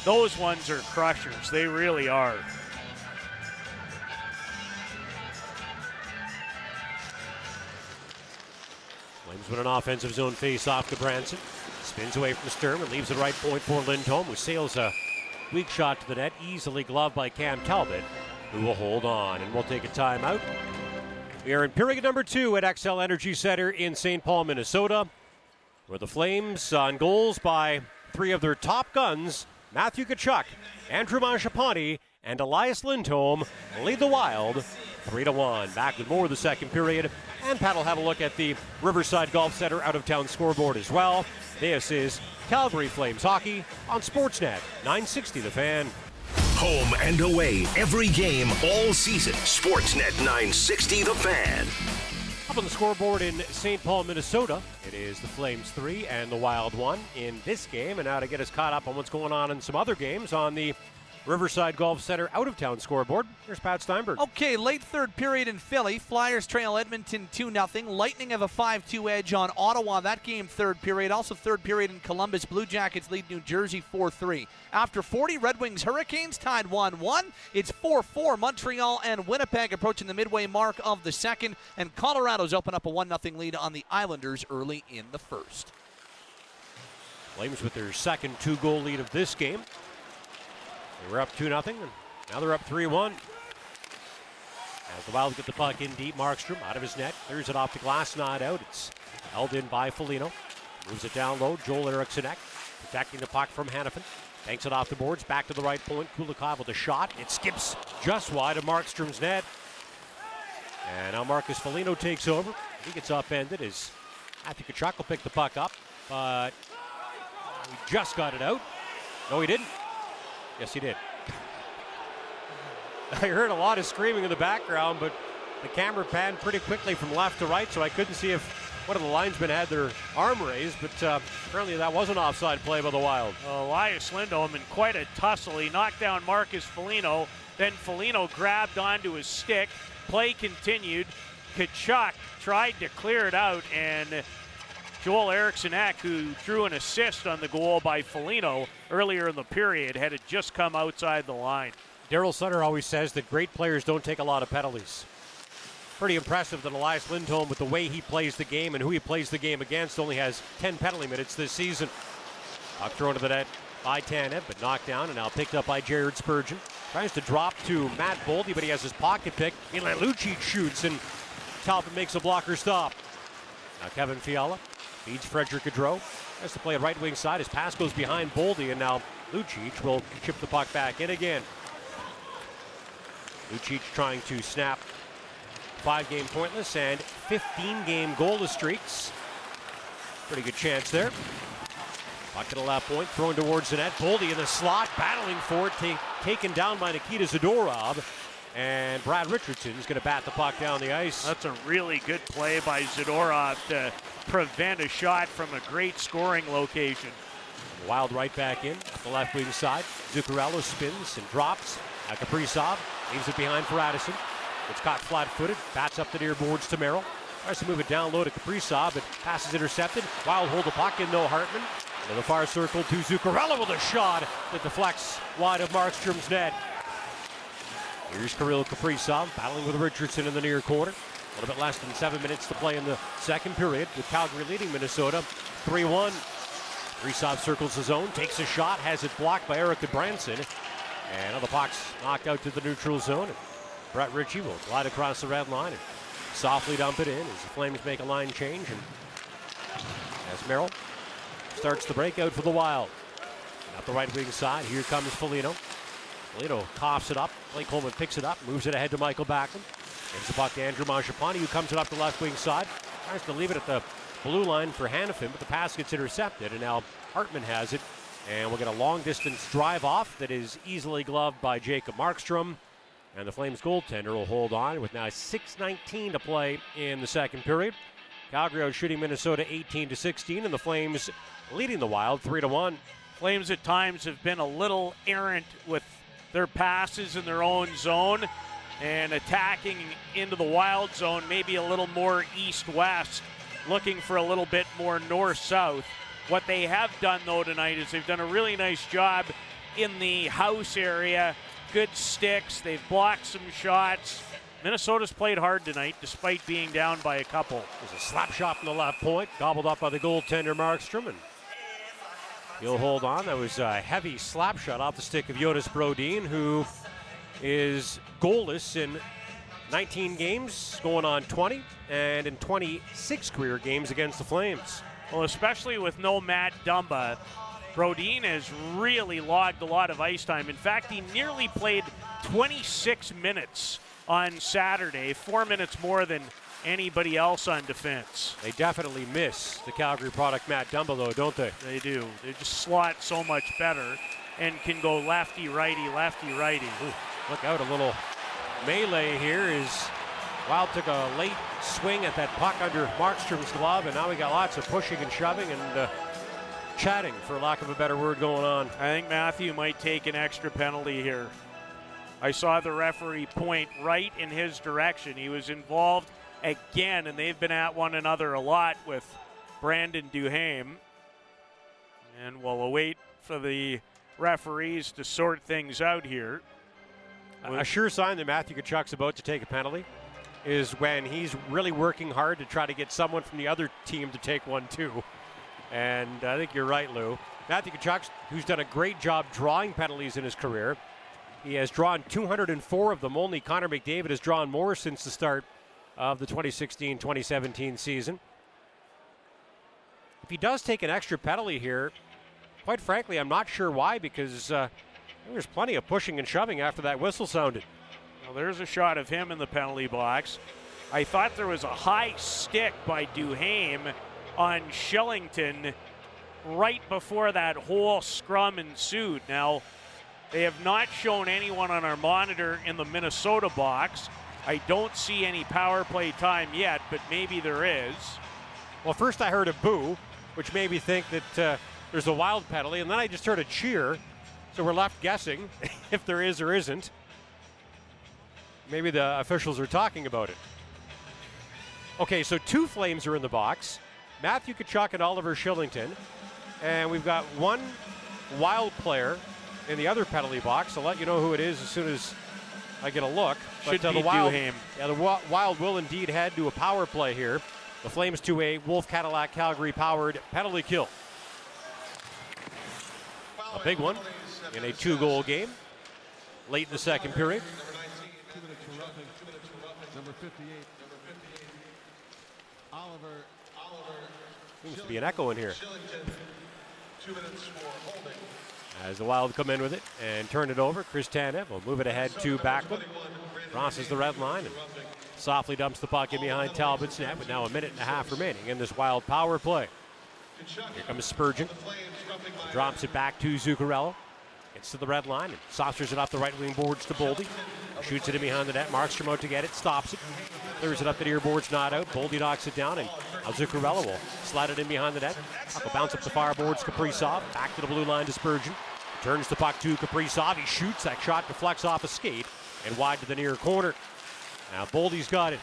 Those ones are crushers. They really are. Flames with an offensive zone face off to Branson. Spins away from Sturm and leaves it right point for Lindholm, who sails a weak shot to the net, easily gloved by Cam Talbot, who will hold on and we'll take a timeout. We are in period number two at Xcel Energy Center in St. Paul, Minnesota, where the Flames on goals by three of their top guns, Matthew Tkachuk, Andrew Mangiapane, and Elias Lindholm lead the Wild 3 to 1. Back with more of the second period. And Pat will have a look at the Riverside Golf Center out of town scoreboard as well. This is Calgary Flames hockey on Sportsnet 960 The Fan. Home and away, every game, all season. Sportsnet 960 The Fan. Up on the scoreboard in St. Paul, Minnesota, it is the Flames 3 and the Wild 1 in this game. And now to get us caught up on what's going on in some other games on the Riverside Golf Center out of town scoreboard. Here's Pat Steinberg. Okay, late third period in Philly. Flyers trail Edmonton 2 0. Lightning have a 5 2 edge on Ottawa. That game, third period. Also, third period in Columbus. Blue Jackets lead New Jersey 4 3. After 40, Red Wings Hurricanes tied 1 1. It's 4 4. Montreal and Winnipeg approaching the midway mark of the second. And Colorado's open up a 1 0 lead on the Islanders early in the first. Flames with their second two goal lead of this game. They were up 2 0, now they're up 3 1. As the Wild get the puck in deep, Markstrom out of his net, clears it off the glass, not out. It's held in by Foligno. Moves it down low. Joel Eriksson Ek protecting the puck from Hanifin. Banks it off the boards, back to the right point. Kulikov with a shot. It skips just wide of Markstrom's net. And now Marcus Foligno takes over. He gets upended as Matthew Tkachuk will pick the puck up, but he just got it out. No, he didn't. Yes, he did. I heard a lot of screaming in the background, but the camera panned pretty quickly from left to right, so I couldn't see if one of the linesmen had their arm raised, but uh, apparently that was an offside play by the Wild. Elias Lindholm in quite a tussle. He knocked down Marcus Foligno. Then Foligno grabbed onto his stick. Play continued. Tkachuk tried to clear it out, and Joel Eriksson Ek, who drew an assist on the goal by Foligno earlier in the period, had it just come outside the line. Daryl Sutter always says that great players don't take a lot of penalties. Pretty impressive that Elias Lindholm, with the way he plays the game and who he plays the game against, only has 10 penalty minutes this season. Puck thrown to the net by Tanev, but knocked down and now picked up by Jared Spurgeon. Tries to drop to Matt Boldy, but he has his pocket pick. Milan Lucic shoots, and Talbot makes a blocker stop. Now Kevin Fiala feeds Frederick Gaudreau. Has to play a right wing side. His pass goes behind Boldy, and now Lucic will chip the puck back in again. Lucic trying to snap five game pointless and 15 game goalless streaks. Pretty good chance there. Puck at a left point, thrown towards the net. Boldy in the slot, battling for it, take, taken down by Nikita Zadorov. And Brad Richardson is going to bat the puck down the ice. That's a really good play by Zadorov to prevent a shot from a great scoring location. Wild right back in, the left wing side. Zuccarello spins and drops. Now Kaprizov leaves it behind for Addison. It's caught flat-footed, bats up the near boards to Merrill. Tries to move it down low to Kaprizov, but passes intercepted. Wild hold the puck in, no Hartman. To the far circle to Zuccarello with a shot that deflects wide of Markstrom's net. Here's Kirill Kaprizov battling with Richardson in the near corner. A little bit less than seven minutes to play in the second period with Calgary leading Minnesota 3-1. Kaprizov circles his zone, takes a shot, has it blocked by Erik Gudbranson. And the puck's knocked out to the neutral zone. And Brett Ritchie will glide across the red line and softly dump it in as the Flames make a line change. And as Merrill starts the breakout for the Wild. Up the right wing side, here comes Foligno. Foligno coughs it up. Blake Coleman picks it up, moves it ahead to Michael Backlund. Gives the puck to Andrew Mangiapane, who comes it up the left wing side. Tries to leave it at the blue line for Hanifin, but the pass gets intercepted, and now Hartman has it. And we'll get a long distance drive off that is easily gloved by Jacob Markstrom. And the Flames goaltender will hold on with now 6.19 to play in the second period. Calgary shooting Minnesota 18 to 16, and the Flames leading the Wild 3 to 1. Flames at times have been a little errant with their passes in their own zone and attacking into the wild zone, maybe a little more east west, looking for a little bit more north south. What they have done, though, tonight is they've done a really nice job in the house area. Good sticks. They've blocked some shots. Minnesota's played hard tonight despite being down by a couple. There's a slap shot from the left point, gobbled up by the goaltender Markstrom, and he'll hold on. That was a heavy slap shot off the stick of Jonas Brodin, who is goalless in 19 games, going on 20, and in 26 career games against the Flames. Well, especially with no Matt Dumba, Brodin has really logged a lot of ice time. In fact, he nearly played 26 minutes on Saturday, four minutes more than anybody else on defense. They definitely miss the Calgary product Matt Dumba, though, don't they? They do. They just slot so much better and can go lefty, righty, lefty, righty. Ooh, look out, a little melee here is Wild took a late swing at that puck under Markstrom's glove, and now we got lots of pushing and shoving and uh, chatting, for lack of a better word, going on. I think Matthew might take an extra penalty here. I saw the referee point right in his direction. He was involved again, and they've been at one another a lot with Brandon Duhaime. And we'll await for the referees to sort things out here. A sure sign that Matthew Tkachuk's about to take a penalty is when he's really working hard to try to get someone from the other team to take one too. And I think you're right, Lou. Matthew Tkachuk, who's done a great job drawing penalties in his career, he has drawn 204 of them. Only Connor McDavid has drawn more since the start of the 2016-2017 season. If he does take an extra penalty here, quite frankly, I'm not sure why because uh, there's plenty of pushing and shoving after that whistle sounded. Well, there's a shot of him in the penalty box. I thought there was a high stick by Duhaime on Kylington right before that whole scrum ensued. Now, they have not shown anyone on our monitor in the Minnesota box. I don't see any power play time yet, but maybe there is. Well, first I heard a boo, which made me think that uh, there's a wild penalty, and then I just heard a cheer. So we're left guessing if there is or isn't. Maybe the officials are talking about it. Okay, so two Flames are in the box Matthew Tkachuk and Oliver Kylington. And we've got one wild player in the other penalty box. I'll let you know who it is as soon as I get a look. Should but, uh, be the wild, Duhaime. Yeah, the Wa- Wild will indeed head to a power play here. The Flames to a Wolf Cadillac Calgary powered penalty kill. A big one in a two goal game late in the second period. Two minutes for roughing. Two minutes for roughing. Number 58. Number 58. Oliver. Oliver. Seems to be an echo in here. Two minutes for holding. As the Wild come in with it and turn it over, Chris Tanev will move it ahead to Backlund. Crosses the red line and softly dumps the puck in behind Talbot's net with now a minute and a half remaining in this Wild power play. Here comes Spurgeon. Drops it back to Zuccarello. Gets to the red line and saucers it off the right wing boards to Boldy. Shoots it in behind the net. Markstrom out to get it. Stops it. Clears it up the near boards, not out. Boldy knocks it down, and Zuccarello will slide it in behind the net. Bounce up the far boards. Kaprizov back to the blue line to Spurgeon. Turns the puck to Kaprizov. He shoots. That shot deflects off a skate and wide to the near corner. Now Boldy's got it.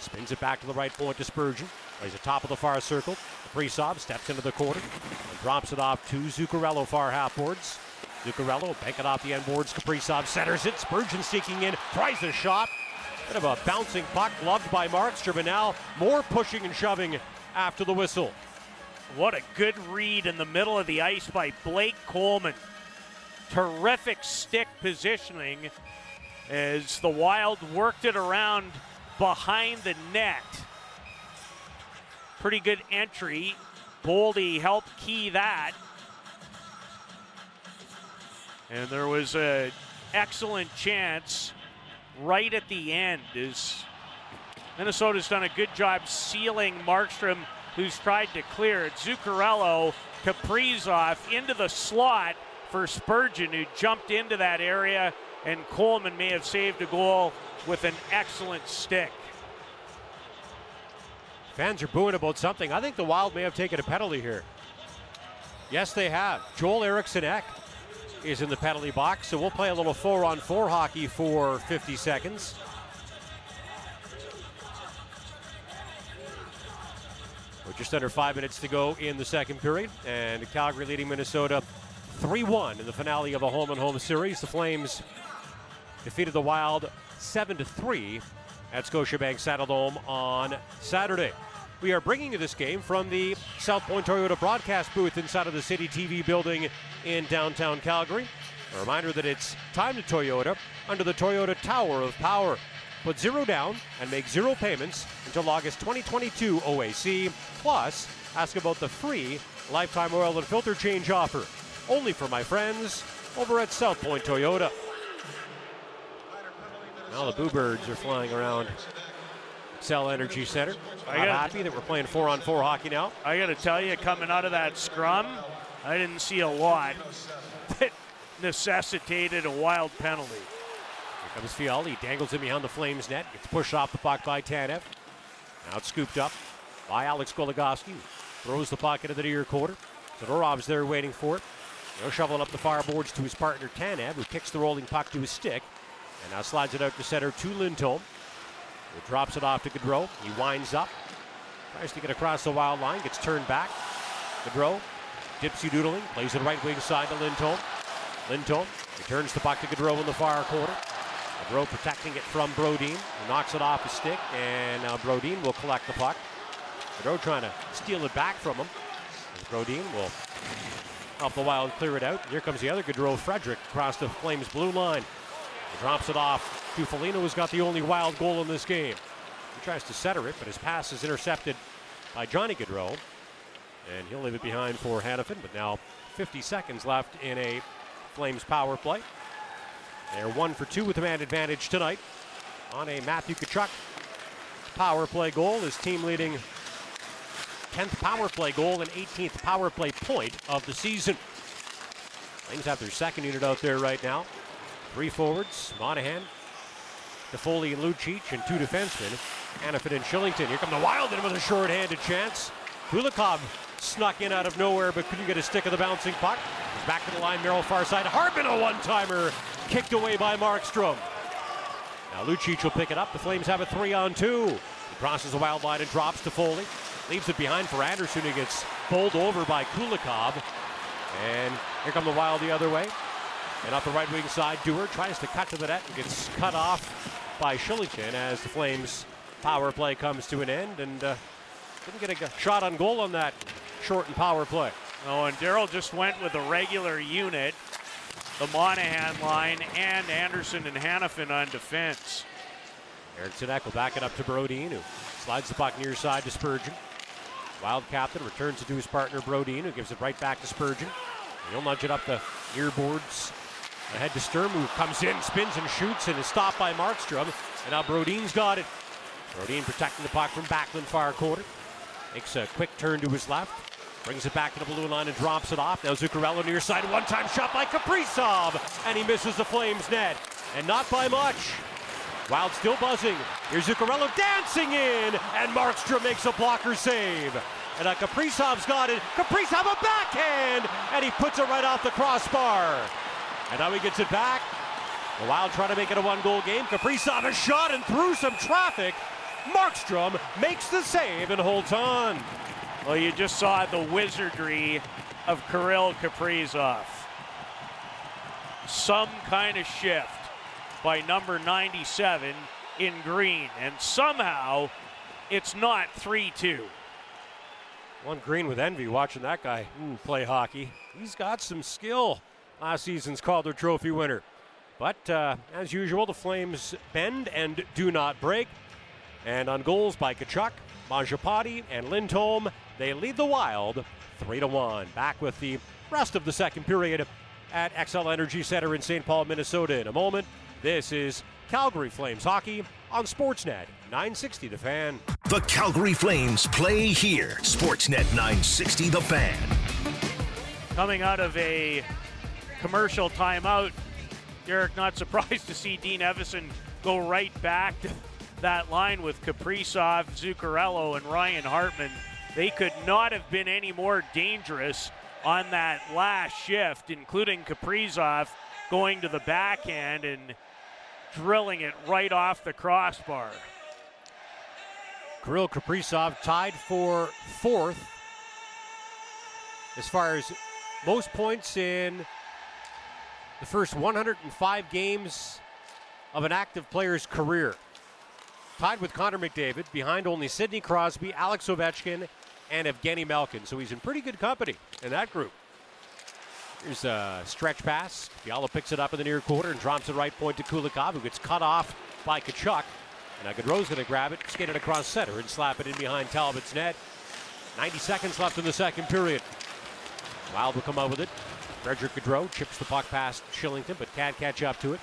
Spins it back to the right point to Spurgeon. Plays the top of the far circle. Kaprizov steps into the corner and drops it off to Zuccarello far half boards. Zuccarello bank it off the end boards. Kaprizov centers it. Spurgeon seeking in. Tries the shot. Bit of a bouncing puck gloved by Markstrom. And now more pushing and shoving after the whistle. What a good read in the middle of the ice by Blake Coleman. Terrific stick positioning as the Wild worked it around behind the net. Pretty good entry. Boldy helped key that. And there was an excellent chance right at the end as Minnesota's done a good job sealing Markstrom who's tried to clear it. Zuccarello, Kaprizov into the slot for Spurgeon, who jumped into that area, and Coleman may have saved a goal with an excellent stick. Fans are booing about something. I think the Wild may have taken a penalty here. Yes, they have. Joel Eriksson Ek is in the penalty box, so we'll play a little four on four hockey for 50 seconds. With just under five minutes to go in the second period, and Calgary leading Minnesota 3 1 in the finale of a home and home series. The Flames defeated the Wild 7 3 at Scotiabank Saddledome on Saturday. We are bringing you this game from the South Point Toyota broadcast booth inside of the City TV building in downtown Calgary. A reminder that it's time to Toyota under the Toyota Tower of Power. Put zero down and make zero payments until August 2022 OAC. Plus, ask about the free lifetime oil and filter change offer. Only for my friends over at South Point Toyota. Now the Boo Birds are flying around Xcel Energy Center. I'm happy that we're playing four on four hockey now. I got to tell you, coming out of that scrum, I didn't see a lot that necessitated a wild penalty. Here comes Fiala. He dangles it behind the Flames net. Gets pushed off the puck by Tanev. Now it's scooped up by Alex Goligoski. Throws the puck into the near quarter. Zadorov's there waiting for it. Now shoveling up the far boards to his partner Tanev, who kicks the rolling puck to his stick. And now slides it out to center to Lindholm. Who drops it off to Gaudreau. He winds up. Tries to get across the wild line. Gets turned back. Gaudreau. Dipsy doodling. Plays it right wing side to Lindholm. Lindholm returns the puck to Gaudreau in the far corner. Gaudreau protecting it from Brodin, who knocks it off his stick, and now Brodin will collect the puck. Gaudreau trying to steal it back from him. As Brodin will help the Wild clear it out. Here comes the other Gaudreau, Frederick, across the Flames' blue line. Drops it off to Foligno, who's got the only Wild goal in this game. He tries to center it, but his pass is intercepted by Johnny Gaudreau. And he'll leave it behind for Hanifin, but now 50 seconds left in a Flames power play. They're one for two with a man advantage tonight on a Matthew Tkachuk power play goal. His team leading 10th power play goal and 18th power play point of the season. Flames have their second unit out there right now. Three forwards, Monahan, DeFoley and Lucic, and two defensemen, Hanifin and Kylington. Here come the Wild in with a short-handed chance. Kulikov snuck in out of nowhere, but couldn't get a stick of the bouncing puck. Back to the line, Merrill far side. Harbin a one-timer, kicked away by Markstrom. Now Lucic will pick it up. The Flames have a three on two. He crosses the wild line and drops to Foley. Leaves it behind for Andersson, who gets bowled over by Kulikov. And here come the Wild the other way. And off the right wing side, Dewar tries to cut to the net and gets cut off by Kylington as the Flames power play comes to an end. And uh, didn't get a shot on goal on that shortened power play. Oh, and Daryl just went with a regular unit, the Monahan line, and Andersson and Hanifin on defense. Eriksson Ek will back it up to Brodin, who slides the puck near side to Spurgeon. Wild captain returns it to his partner Brodin, who gives it right back to Spurgeon. He'll nudge it up the near boards. Ahead to Sturm, who comes in, spins and shoots, and is stopped by Markstrom. And now Brodin's got it. Brodin protecting the puck from Backlund far quarter. Makes a quick turn to his left. Brings it back to the blue line and drops it off. Now Zuccarello near side. One time shot by Kaprizov. And he misses the Flames net. And not by much. Wild still buzzing. Here's Zuccarello dancing in. And Markstrom makes a blocker save. And now Kaprizov's got it. Kaprizov a backhand. And he puts it right off the crossbar. And now he gets it back. The Wild trying to make it a one goal game. Kaprizov a shot and through some traffic. Markstrom makes the save and holds on. Well, you just saw the wizardry of Kirill Kaprizov. Some kind of shift by number 97 in green, and somehow it's not 3 2. One green with envy watching that guy play hockey. He's got some skill. Last season's Calder Trophy winner. But uh, as usual, the Flames bend and do not break. And on goals by Tkachuk, Mangiapane, and Lindholm, they lead the Wild 3 to 1. Back with the rest of the second period at Xcel Energy Center in St. Paul, Minnesota in a moment. This is Calgary Flames hockey on Sportsnet 960 The Fan. The Calgary Flames play here. Sportsnet 960 The Fan. Coming out of a commercial timeout, Derek, not surprised to see Dean Evason go right back to that line with Kaprizov, Zuccarello, and Ryan Hartman. They could not have been any more dangerous on that last shift, including Kaprizov going to the backhand and drilling it right off the crossbar. Kirill Kaprizov tied for fourth as far as most points in the first 105 games of an active player's career. Tied with Connor McDavid, behind only Sidney Crosby, Alex Ovechkin, and Evgeny Malkin. So he's in pretty good company in that group. Here's a stretch pass. Fiala picks it up in the near quarter and drops it right point to Kulikov, who gets cut off by Tkachuk. Now Gaudreau's going to grab it, skate it across center, and slap it in behind Talbot's net. 90 seconds left in the second period. Wild will come out with it. Frederick Gaudreau chips the puck past Kylington, but can't catch up to it.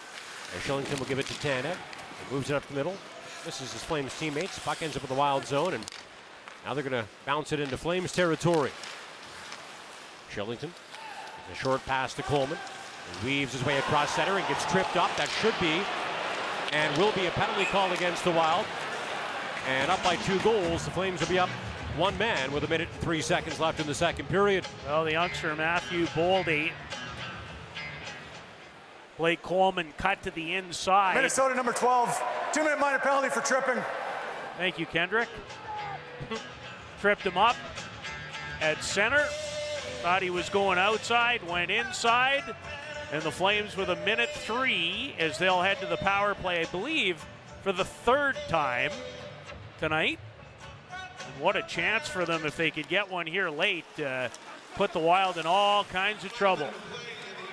And Kylington will give it to Tanev. He moves it up the middle. Misses his Flames teammates. Puck ends up in the Wild zone, and now they're going to bounce it into Flames territory. Kylington, a short pass to Coleman. He weaves his way across center and gets tripped up. That should be and will be a penalty call against the Wild. And up by two goals, the Flames will be up one man with a minute and three seconds left in the second period. Well, the youngster Matthew Boldy. Blake Coleman cut to the inside. Minnesota number 12, two minute minor penalty for tripping. Thank you, Kendrick. Tripped him up at center. Thought he was going outside, went inside. And the Flames with a minute three as they'll head to the power play, I believe, for the third time tonight. And what a chance for them if they could get one here late. Uh, put the Wild in all kinds of trouble.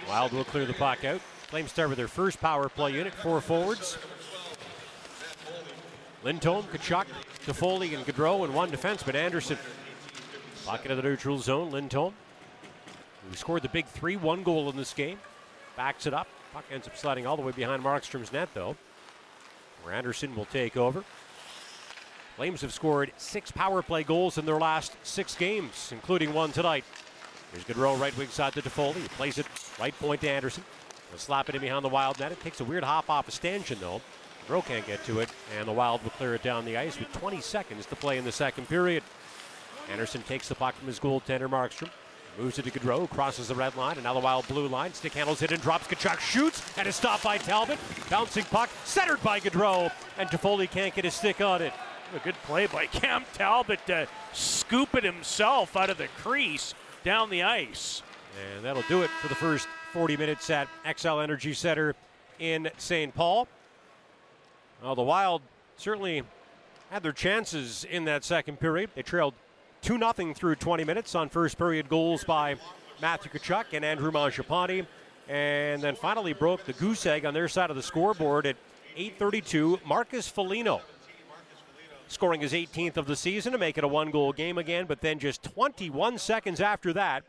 Wild will clear the puck out. Flames start with their first power play unit, four forwards. Lindholm, Tkachuk, Toffoli, and Gaudreau, and one defenseman, Andersson. Pocket of the neutral zone, Lindholm, who scored the big 3 1 goal in this game backs it up. Puck ends up sliding all the way behind Markstrom's net, though, where Andersson will take over. Flames have scored six power play goals in their last six games, including one tonight. Here's Gaudreau right wing side to Toffoli. He plays it right point to Andersson. He'll slap it in behind the Wild net. It takes a weird hop off a stanchion, though. Gaudreau can't get to it, and the Wild will clear it down the ice with 20 seconds to play in the second period. Andersson takes the puck from his goaltender, Markstrom. Moves it to Gaudreau, crosses the red line, and now the wild blue line. Stick handles it and drops. Tkachuk shoots, and is stopped by Talbot. Bouncing puck, centered by Gaudreau, and Toffoli can't get his stick on it. A good play by Cam Talbot to scoop it himself out of the crease down the ice. And that'll do it for the first 40 minutes at Xcel Energy Center in St. Paul. Well, the Wild certainly had their chances in that second period. They trailed 2 0 through 20 minutes on first period goals by Matthew Tkachuk and Andrew Mangiapane. And then finally broke the goose egg on their side of the scoreboard at 8.32. Marcus Foligno scoring his 18th of the season to make it a one goal game again. But then just 21 seconds after that,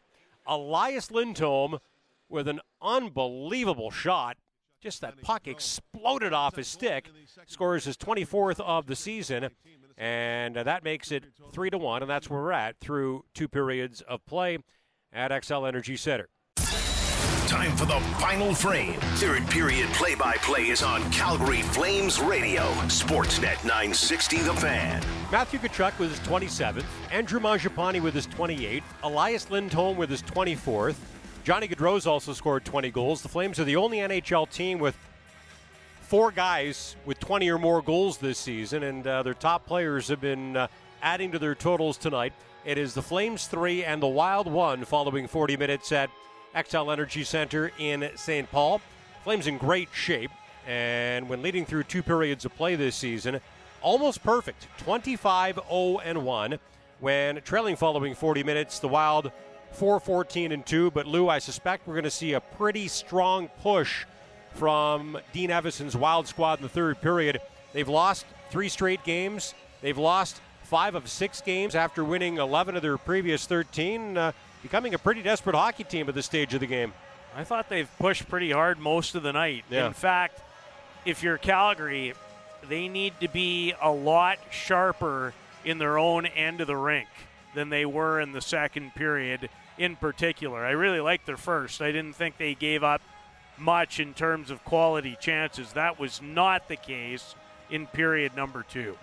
Elias Lindholm with an unbelievable shot. Just that puck exploded off his stick. Scores his 24th of the season and uh, that makes it three to one, and that's where we're at through two periods of play at Xcel Energy Center. Time for the final frame. Third period play by play is on Calgary Flames Radio. Sportsnet 960 The Fan. Matthew Tkachuk with his 27th, Andrew Mangiapane with his 28th, Elias Lindholm with his 24th. Johnny Gaudreau's also scored 20 goals. The Flames are the only NHL team with four guys with 20 or more goals this season, and uh, their top players have been uh, adding to their totals tonight. It is the Flames three and the Wild one following 40 minutes at Xcel Energy Center in St. Paul. Flames in great shape, and when leading through two periods of play this season, almost perfect 25 0 and 1. When trailing following 40 minutes, the Wild 4 14 and 2. But Lou, I suspect we're going to see a pretty strong push from Dean Evason's Wild squad in the third period. They've lost three straight games. They've lost five of six games after winning 11 of their previous 13, uh, becoming a pretty desperate hockey team at this stage of the game. I thought they've pushed pretty hard most of the night. Yeah. In fact, if you're Calgary, they need to be a lot sharper in their own end of the rink than they were in the second period in particular. I really liked their first. I didn't think they gave up much in terms of quality chances. That was not the case in period number two.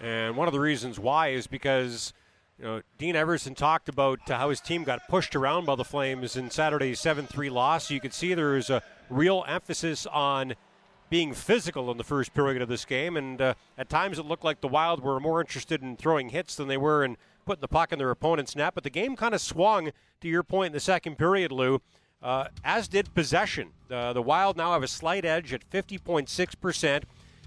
And one of the reasons why is because you know Dean Evason talked about how his team got pushed around by the Flames in Saturday's 7-3 loss. You could see there was a real emphasis on being physical in the first period of this game, and uh, at times it looked like the Wild were more interested in throwing hits than they were in putting the puck in their opponent's net. But the game kind of swung to your point in the second period, Lou. Uh, as did possession. Uh, the Wild now have a slight edge at 50.6 percent.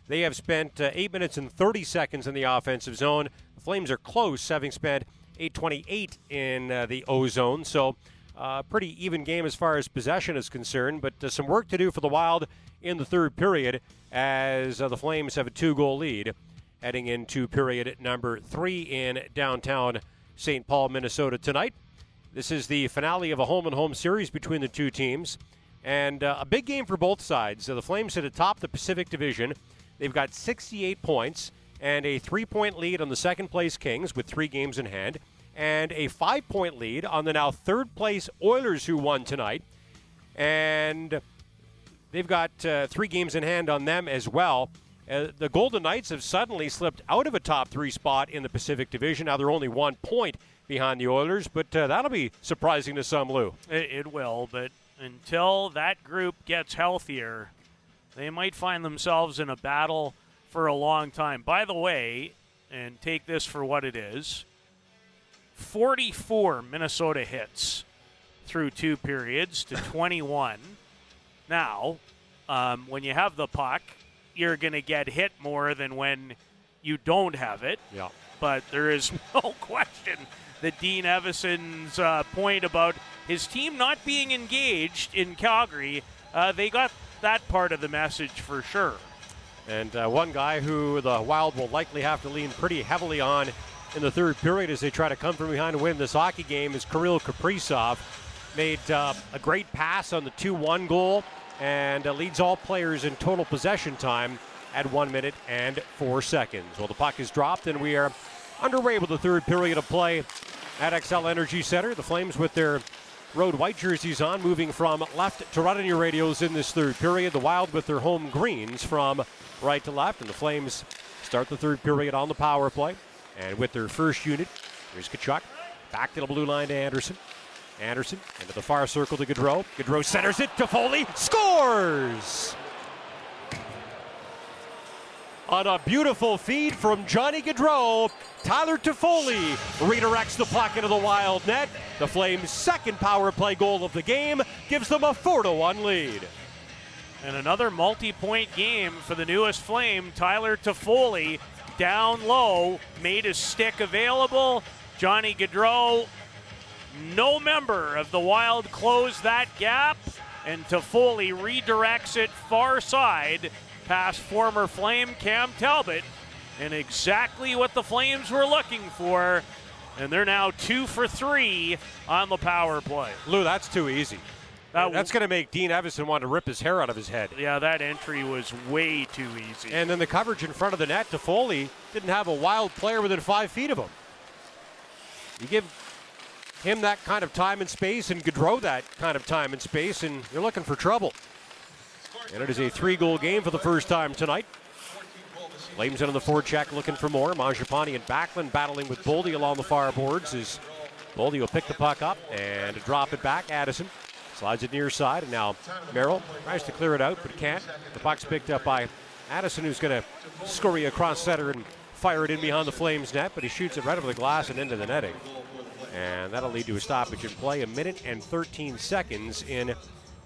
They have spent uh, 8 minutes and 30 seconds in the offensive zone. The Flames are close, having spent 828 in uh, the O zone. So, uh, pretty even game as far as possession is concerned, but uh, some work to do for the Wild in the third period as the Flames have a two goal lead heading into period number three in downtown St. Paul, Minnesota tonight. This is the finale of a home and home series between the two teams, and uh, a big game for both sides. the Flames sit atop the Pacific Division They've got 68 points and a three point lead on the second place Kings with three games in hand, and a five point lead on the now third place Oilers who won tonight. And they've got uh, three games in hand on them as well. Uh, the Golden Knights have suddenly slipped out of a top three spot in the Pacific Division. Now they're only one point behind the Oilers, but uh, that'll be surprising to some, Lou. It, it will, but until that group gets healthier, they might find themselves in a battle for a long time. By the way, and take this for what it is 44 Minnesota hits through two periods to 21. now, um, when you have the puck, you're going to get hit more than when you don't have it. Yeah. But there is no question that Dean Evason's uh, point about his team not being engaged in Calgary, uh, they got that part of the message for sure. And uh, one guy who the Wild will likely have to lean pretty heavily on in the third period as they try to come from behind and win this hockey game is Kirill Kaprizov. Made uh, a great pass on the 2 1 goal and uh, leads all players in total possession time at one minute and four seconds. Well, the puck is dropped and we are underway with the third period of play at Xcel Energy Center. The Flames with their road white jerseys on, moving from left to right on your radios in this third period. The Wild with their home greens from right to left, and the Flames start the third period on the power play. And with their first unit, here's Tkachuk. Back to the blue line to Andersson. Andersson into the far circle to Gaudreau. Gaudreau centers it to Toffoli. Scores! On a beautiful feed from Johnny Gaudreau, Tyler Toffoli redirects the puck into the wild net. The Flames' second power play goal of the game gives them a 4 1 lead. And another multi point game for the newest Flame. Tyler Toffoli down low, made his stick available. Johnny Gaudreau, no member of the Wild, closed that gap. And Toffoli redirects it far side past former Flame Cam Talbot and exactly what the Flames were looking for. And they're now two for three on the power play. Lou, that's too easy. That, that's going to make Dean Evason want to rip his hair out of his head. Yeah, that entry was way too easy. And then the coverage in front of the net, Toffoli didn't have a wild player within five feet of him. You give him that kind of time and space and Gaudreau that kind of time and space, and you're looking for trouble. And it is a three goal game for the first time tonight. Flames into the forecheck looking for more. Mangiapane and Backlund battling with Boldy along the far boards as Boldy will pick the puck up and drop it back. Addison slides it near side, and now Merrill tries to clear it out but can't. The puck's picked up by Addison, who's going to scurry across center and fire it in behind the Flames net, but he shoots it right over the glass and into the netting. And that'll lead to a stoppage in play, a minute and 13 seconds into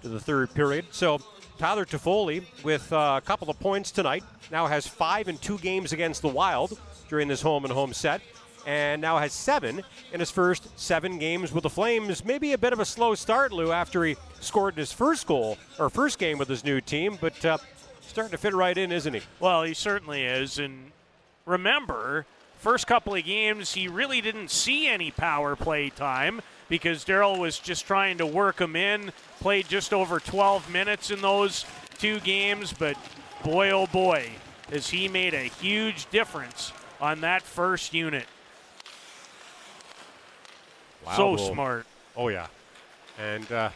the third period. So Tyler Toffoli with uh, a couple of points tonight. Now has five in two games against the Wild during this home and home set. And now has seven in his first seven games with the Flames. Maybe a bit of a slow start, Lou, after he scored his first goal or first game with his new team, but uh, starting to fit right in, isn't he? Well, he certainly is. And remember, first couple of games, he really didn't see any power play time because Daryl was just trying to work him in. Played just over 12 minutes in those two games, but boy, oh boy, has he made a huge difference on that first unit. Wow, so well, smart. Oh, yeah. And uh,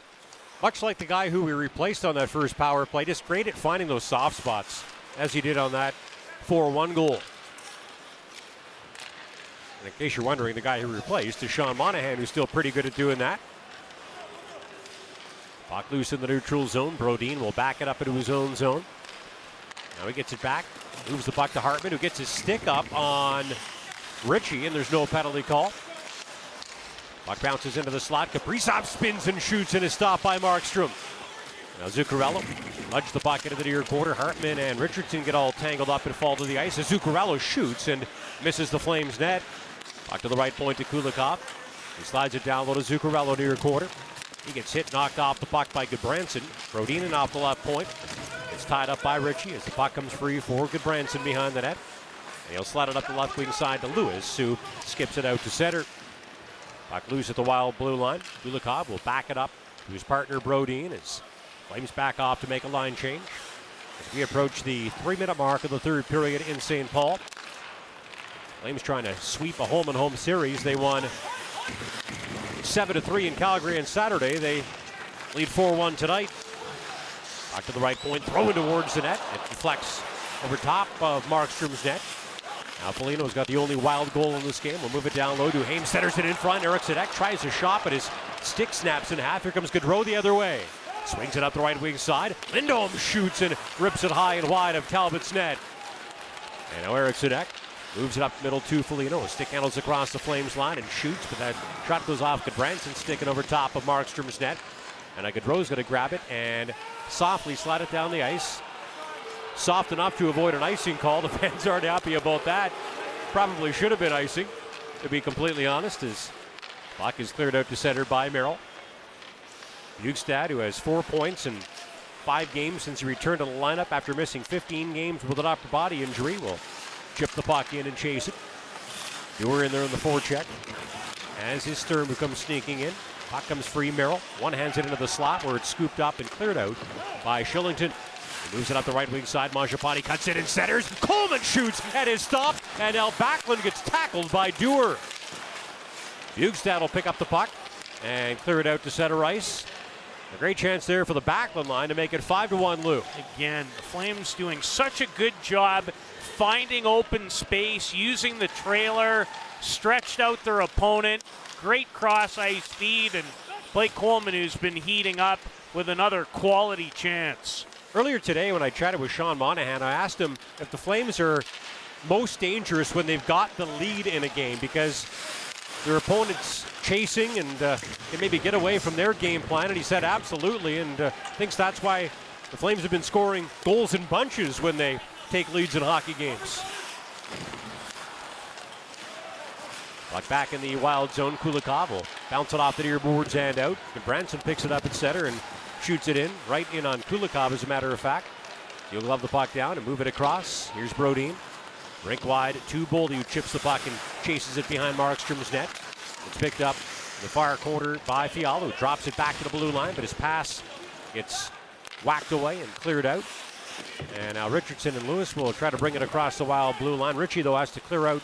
much like the guy who we replaced on that first power play, just great at finding those soft spots, as he did on that 4 1 goal. And in case you're wondering, the guy who replaced is Sean Monahan, who's still pretty good at doing that. Puck loose in the neutral zone. Brodin will back it up into his own zone. Now he gets it back, moves the puck to Hartman, who gets his stick up on Ritchie, and there's no penalty call. Puck bounces into the slot. Kaprizov spins and shoots and is stopped by Markstrom. Now Zuccarello nudge the puck into the near quarter. Hartman and Richardson get all tangled up and fall to the ice. As Zuccarello shoots and misses the Flames net. Puck to the right point to Kulikov. He slides it down low to Zuccarello near quarter. He gets hit, knocked off the puck by Gudbranson. Brodin off the left point. It's tied up by Ritchie as the puck comes free for Gudbranson behind the net. And he'll slide it up the left wing side to Lewis, who skips it out to center. Puck loose at the wild blue line. Kulikov will back it up to his partner Brodin as Flames back off to make a line change. As we approach the three minute mark of the third period in St. Paul. Flames trying to sweep a home and home series. They won 7 to 3 in Calgary on Saturday. They lead 4 1 tonight. Back to the right point, throwing towards the net. It deflects over top of Markstrom's net. Now Foligno's got the only wild goal in this game. We'll move it down low to Hames, centers it in front. Eriksson Ek tries a shot, but his stick snaps in half. Here comes Gaudreau the other way. Swings it up the right wing side. Lindholm shoots and rips it high and wide of Talbot's net. And now Eriksson Ek moves it up middle to Foligno. Stick handles across the Flames line and shoots, but that shot goes off Gudbranson, sticking over top of Markstrom's net. And Gaudreau's going to grab it and softly slide it down the ice soft enough to avoid an icing call. The fans aren't happy about that. Probably should have been icing, to be completely honest, as puck is cleared out to center by Merrill. Bjugstad, who has four points in five games since he returned to the lineup after missing 15 games with an upper body injury, will chip the puck in and chase it. Dewar in there in the forecheck. As his Sturm comes sneaking in. Puck comes free, Merrill. One hands it into the slot where it's scooped up and cleared out by Kylington. He moves it up the right wing side. Mangiapane cuts it in centers. Coleman shoots and is stopped. And now Backlund gets tackled by Dewar. Bjugstad will pick up the puck and clear it out to center ice. A great chance there for the Backlund line to make it 5 to 1 Lou. Again, the Flames doing such a good job finding open space, using the trailer, stretched out their opponent. Great cross ice feed, and Blake Coleman, who's been heating up with another quality chance. Earlier today, when I chatted with Sean Monahan, I asked him if the Flames are most dangerous when they've got the lead in a game because their opponent's chasing and uh, can maybe get away from their game plan. And he said absolutely, and uh, thinks that's why the Flames have been scoring goals in bunches when they take leads in hockey games. Like back in the wild zone, Kulikov will bounce it off the near boards and out. And Branson picks it up at center and shoots it in, right in on Kulikov, as a matter of fact. He'll glove the puck down and move it across. Here's Brodin. Rink wide to Boldy, who chips the puck and chases it behind Markstrom's net. It's picked up in the far corner by Fiala, who drops it back to the blue line, but his pass gets whacked away and cleared out. And now Richardson and Lewis will try to bring it across the wild blue line. Ritchie, though, has to clear out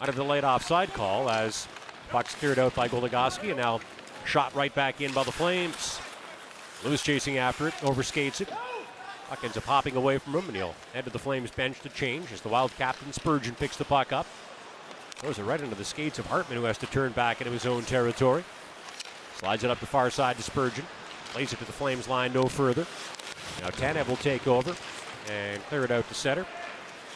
out of the late offside call as puck's cleared out by Goligoski and now shot right back in by the Flames. Lewis chasing after it, overskates it. Puck ends up hopping away from him, and he'll head to the Flames bench to change as the Wild captain Spurgeon picks the puck up. Throws it right into the skates of Hartman, who has to turn back into his own territory. Slides it up the far side to Spurgeon. Plays it to the Flames line no further. Now Tanev will take over and clear it out to center.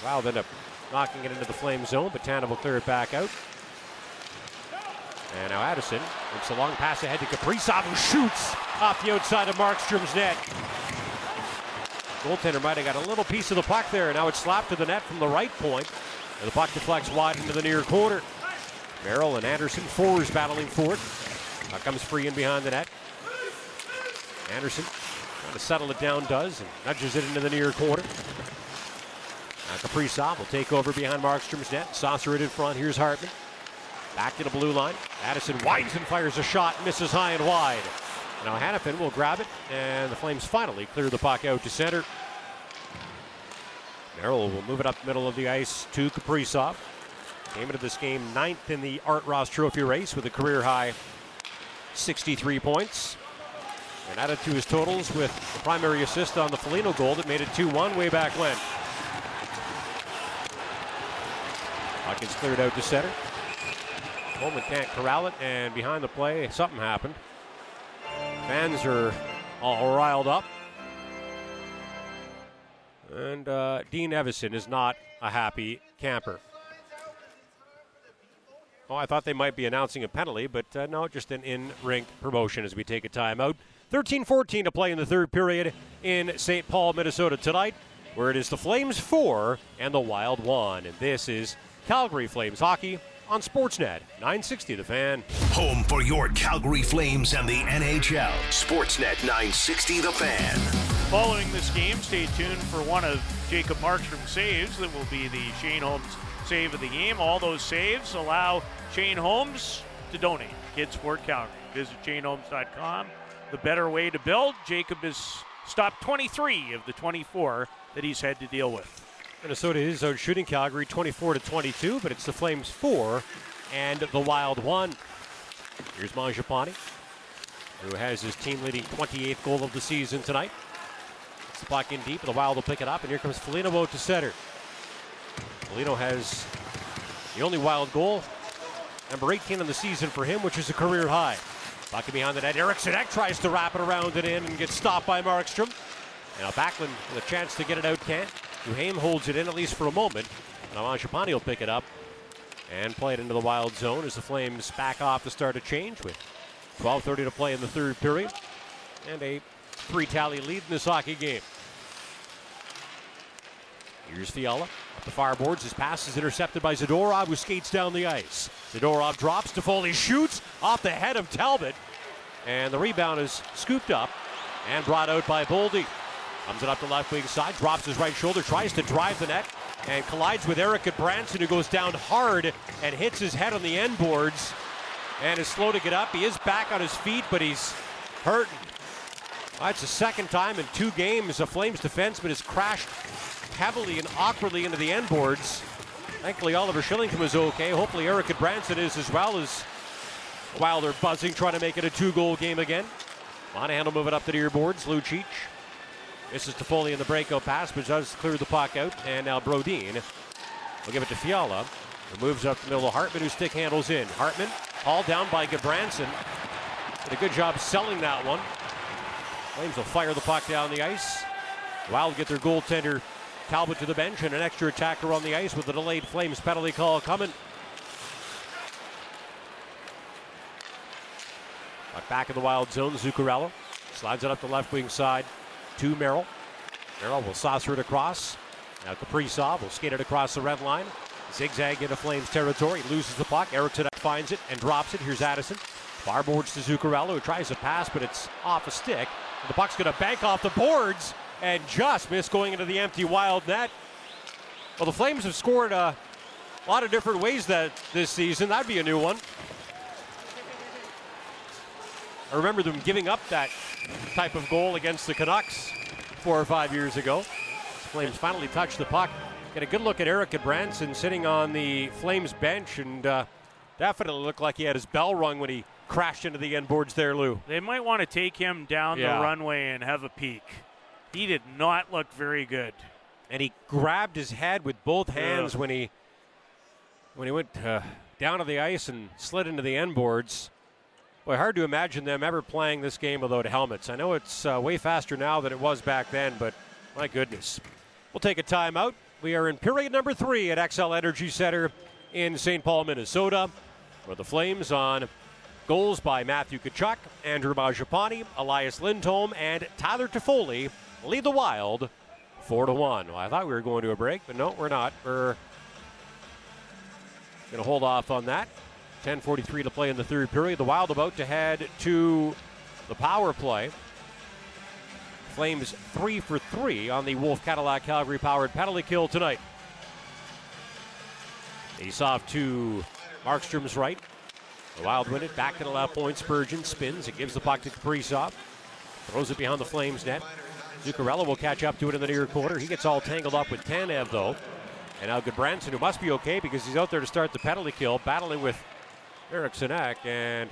Wild end up knocking it into the Flame zone, but Tanev will clear it back out. And now Addison makes a long pass ahead to Kaprizov, who shoots off the outside of Markstrom's net. Goaltender might have got a little piece of the puck there. Now it's slapped to the net from the right point, and the puck deflects wide into the near corner. Merrill and Andersson, fours battling for it. Puck comes free in behind the net. Andersson trying to settle it down, does, and nudges it into the near corner. Now Kaprizov will take over behind Markstrom's net. Saucer it in front. Here's Hartman. Back to the blue line. Addison winds and fires a shot, misses high and wide. Now Hanifin will grab it, and the Flames finally clear the puck out to center. Merrill will move it up middle of the ice to Kaprizov. Came into this game ninth in the Art Ross Trophy race with a career high 63 points. And added to his totals with the primary assist on the Foligno goal that made it 2 1 way back when. Hawkins cleared out to center. Coleman can't corral it, and behind the play, something happened. Fans are all riled up. And uh, Dean Evason is not a happy camper. Oh, I thought they might be announcing a penalty, but uh, no, just an in rink promotion as we take a timeout. 13 14 to play in the third period in St. Paul, Minnesota tonight, where it is the Flames 4 and the Wild 1. And this is Calgary Flames hockey on Sportsnet 960 The Fan. Home for your Calgary Flames and the NHL. Sportsnet 960 The Fan. Following this game, stay tuned for one of Jacob Markstrom's saves that will be the Shane Homes save of the game. All those saves allow Shane Homes to donate Kids Sport Calgary. Visit shanehomes.com. The better way to build. Jacob has stopped 23 of the 24 that he's had to deal with. Minnesota is out shooting Calgary 24 to 22, but it's the Flames 4 and the Wild 1. Here's Mangiapane, who has his team leading 28th goal of the season tonight. It's the puck in deep, and the Wild will pick it up, and here comes Foligno to center. Foligno has the only Wild goal, number 18 in the season for him, which is a career high. Bucket behind the net. Eriksson Ek tries to wrap it around and in and gets stopped by Markstrom. Now Backlund with a chance to get it out can't. Duhaime holds it in at least for a moment. Now Mangiapane will pick it up and play it into the wild zone as the Flames back off to start a change with 12.30 to play in the third period and a three tally lead in this hockey game. Here's Fiala up the far boards. His pass is intercepted by Zadorov, who skates down the ice. Zadorov drops. Toffoli shoots off the head of Talbot, and the rebound is scooped up and brought out by Boldy. Comes it up the left wing side, drops his right shoulder, tries to drive the net, and collides with Erik Gudbranson, who goes down hard and hits his head on the end boards and is slow to get up. He is back on his feet, but he's hurting. That's the second time in two games a Flames defenseman has crashed heavily and awkwardly into the end boards. Thankfully, Oliver Kylington was okay. Hopefully, Erik Gudbranson is as well as they're buzzing, trying to make it a two-goal game again. Monahan will move it up to the near boards. Lucic this is Toffoli in the breakout pass, but does clear the puck out. And now Brodin will give it to Fiala, who moves up the middle of Hartman, who stick handles in. Hartman hauled down by Gudbranson. Did a good job selling that one. Flames will fire the puck down the ice. Wild get their goaltender Talbot to the bench and an extra attacker on the ice with a delayed Flames penalty call coming. But back in the wild zone, Zuccarello slides it up the left wing side to Merrill. Merrill will saucer it across. Now Kaprizov will skate it across the red line. Zigzag into Flames territory. Loses the puck. Eriksson finds it and drops it. Here's Addison. Far boards to Zuccarello who tries to pass, but it's off a stick. The puck's going to bank off the boards and just miss going into the empty wild net. Well, the Flames have scored uh, a lot of different ways that this season. That'd be a new one. I remember them giving up that type of goal against the Canucks four or five years ago. Flames finally touched the puck. Get a good look at Erik Gudbranson sitting on the Flames bench and uh, definitely looked like he had his bell rung when he crashed into the end boards there, Lou. They might want to take him down Yeah. the runway and have a peek. He did not look very good. and he grabbed his head with both hands Ugh. when he when he went uh, down to the ice and slid into the end boards. Boy, hard to imagine them ever playing this game without helmets. I know it's uh, way faster now than it was back then, but my goodness. We'll take a timeout. We are in period number three at Xcel Energy Center in St. Paul, Minnesota, where the Flames on goals by Matthew Tkachuk, Andrew Mangiapane, Elias Lindholm, and Tyler Toffoli lead the Wild four to one. Well, I thought we were going to a break, but no, we're not. We're going to hold off on that. 10:43 to play in the third period. The Wild about to head to the power play. Flames three for three on the Wolf Cadillac Calgary powered penalty kill tonight. Off to Markstrom's right. The Wild win it back to the left point. Spurgeon spins. It gives the puck to Kaprizov. Throws it behind the Flames net. Zuccarello will catch up to it in the near corner. He gets all tangled up with Tanev, though. And now Gudbranson, who must be okay because he's out there to start the penalty kill, battling with Eriksson Ek, and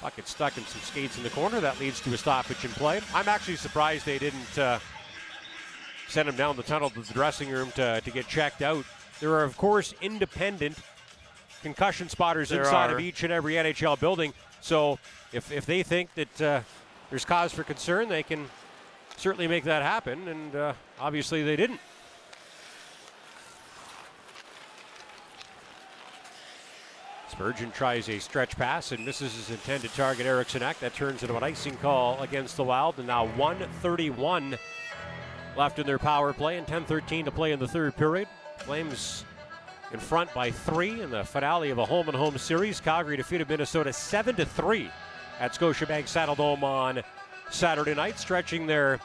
puck gets stuck in some skates in the corner. That leads to a stoppage in play. I'm actually surprised they didn't uh, send him down the tunnel to the dressing room to, to get checked out. There are, of course, independent concussion spotters There inside are. of each and every NHL building. So if, if they think that uh, there's cause for concern, they can certainly make that happen. And uh, obviously they didn't. Spurgeon tries a stretch pass and misses his intended target, Eriksson Ek. That turns into an icing call against the Wild. And now 131 left in their power play and 10-13 to play in the third period. Flames in front by three in the finale of a home and home series. Calgary defeated Minnesota 7 to 3 at Scotiabank Saddledome on Saturday night, stretching their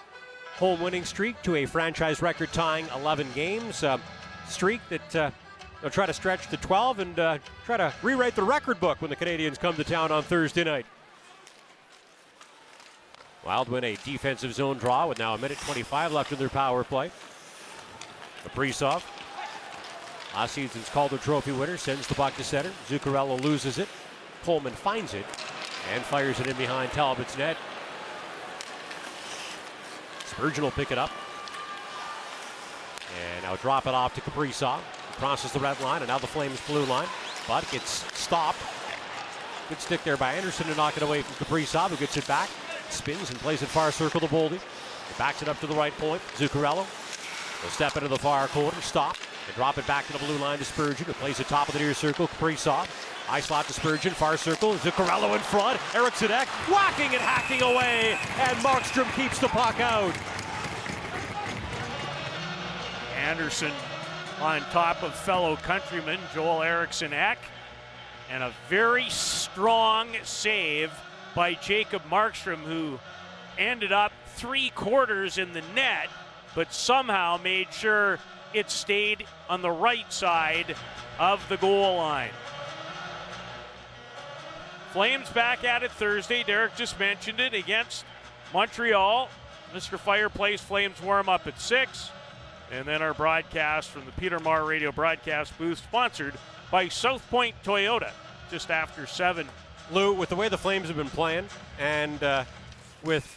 home winning streak to a franchise record tying 11 games. Streak that uh, they'll try to stretch to 12 and uh, try to rewrite the record book when the Canadiens come to town on Thursday night. Wild win a defensive zone draw with now a minute 25 left in their power play. Kaprizov, last season's Calder Trophy winner, sends the puck to center. Zuccarello loses it. Coleman finds it and fires it in behind Talbot's net. Spurgeon will pick it up. And now drop it off to Kaprizov. Crosses the red line and now the Flames blue line. But gets stopped. Good stick there by Andersson to knock it away from Kaprizov, who gets it back. Spins and plays it far circle to Boldy. Backs it up to the right point. Zuccarello will step into the far corner, stop, and drop it back to the blue line to Spurgeon, who plays it top of the near circle. Kaprizov. High slot to Spurgeon, far circle. Zuccarello in front. Eriksson Ek whacking and hacking away, and Markstrom keeps the puck out. Andersson on top of fellow countryman Joel Eriksson Ek. And a very strong save by Jacob Markstrom, who ended up three quarters in the net, but somehow made sure it stayed on the right side of the goal line. Flames back at it Thursday. Derek just mentioned it against Montreal. Mr. Fireplace Flames warm up at 6. And then our broadcast from the Peter Marr Radio broadcast booth, sponsored by South Point Toyota, just after 7. Lou, with the way the Flames have been playing and uh, with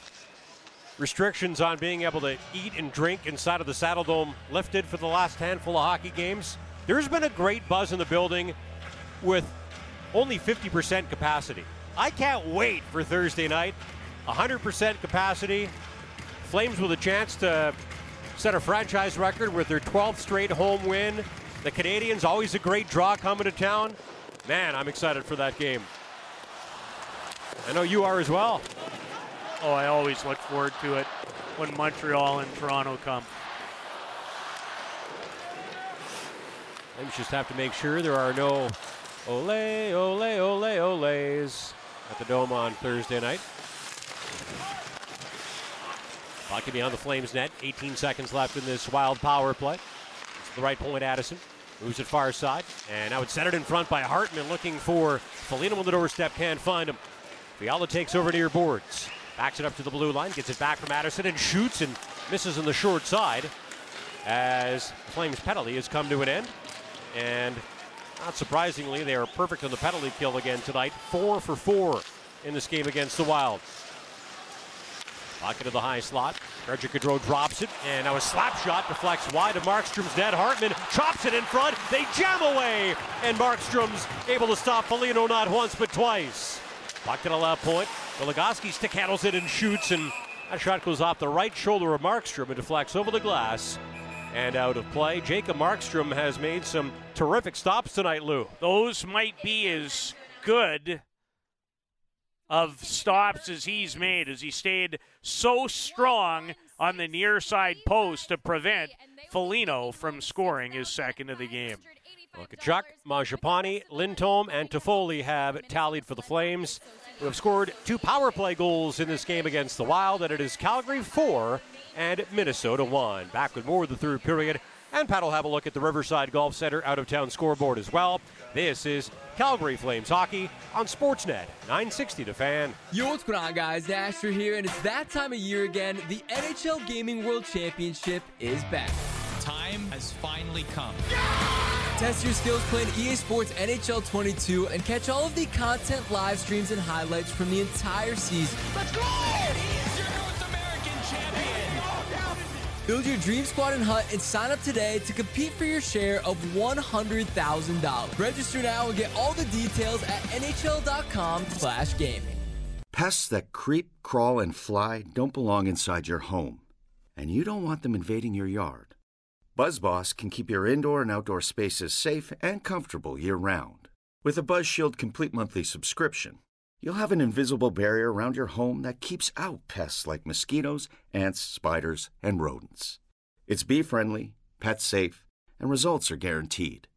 restrictions on being able to eat and drink inside of the Saddledome lifted for the last handful of hockey games, there's been a great buzz in the building with only 50% capacity. I can't wait for Thursday night. 100% capacity. Flames with a chance to set a franchise record with their 12th straight home win. The Canadiens, always a great draw coming to town. Man, I'm excited for that game. I know you are as well. Oh, I always look forward to it when Montreal and Toronto come. Flames just have to make sure there are no ole, ole, ole, oles at the Dome on Thursday night. Puck can be on the Flames net. 18 seconds left in this wild power play. It's the right point, Addison. Moves it far side. And now it's centered in front by Hartman looking for Foligno on the doorstep. Can't find him. Fiala takes over near boards. Backs it up to the blue line. Gets it back from Addison and shoots and misses on the short side as Flames penalty has come to an end. And not surprisingly, they are perfect on the penalty kill again tonight. Four for four in this game against the Wild. Pocket of the high slot. Frederick Gaudreau drops it, and now a slap shot deflects wide of Markstrom's net. Hartman chops it in front. They jam away, and Markstrom's able to stop Foligno not once but twice. Puck to the left point. Goligoski stick handles it and shoots, and that shot goes off the right shoulder of Markstrom and deflects over the glass and out of play. Jacob Markstrom has made some terrific stops tonight, Lou. Those might be as good of stops as he's made as he stayed so strong on the near side post to prevent Foligno from scoring his second of the game. Tkachuk, Mangiapane, Lindholm, and Toffoli have tallied for the Flames, who have scored two power play goals in this game against the Wild, and it is Calgary 4 and Minnesota 1. Back with more of the third period, and Pat will have a look at the Riverside Golf Center out of town scoreboard as well. This is Calgary Flames hockey on Sportsnet 960 to fan. Yo, what's going on, guys? Asher here, and it's that time of year again. The NHL Gaming World Championship is back. Time has has finally come. Test your skills playing EA Sports NHL 22 and catch all of the content, live streams, and highlights from the entire season. Let's go! Build your dream squad and hut and sign up today to compete for your share of $100,000. Register now and get all the details at NHL.com slash gaming. Pests that creep, crawl, and fly don't belong inside your home, and you don't want them invading your yard. BuzzBoss can keep your indoor and outdoor spaces safe and comfortable year-round. With a BuzzShield complete monthly subscription, you'll have an invisible barrier around your home that keeps out pests like mosquitoes, ants, spiders, and rodents. It's bee-friendly, pet-safe, and results are guaranteed.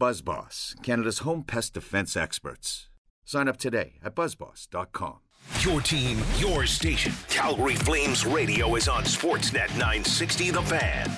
BuzzBoss, Canada's home pest defense experts. Sign up today at buzzboss.com. Your team, your station. Calgary Flames Radio is on Sportsnet 960 The Fan.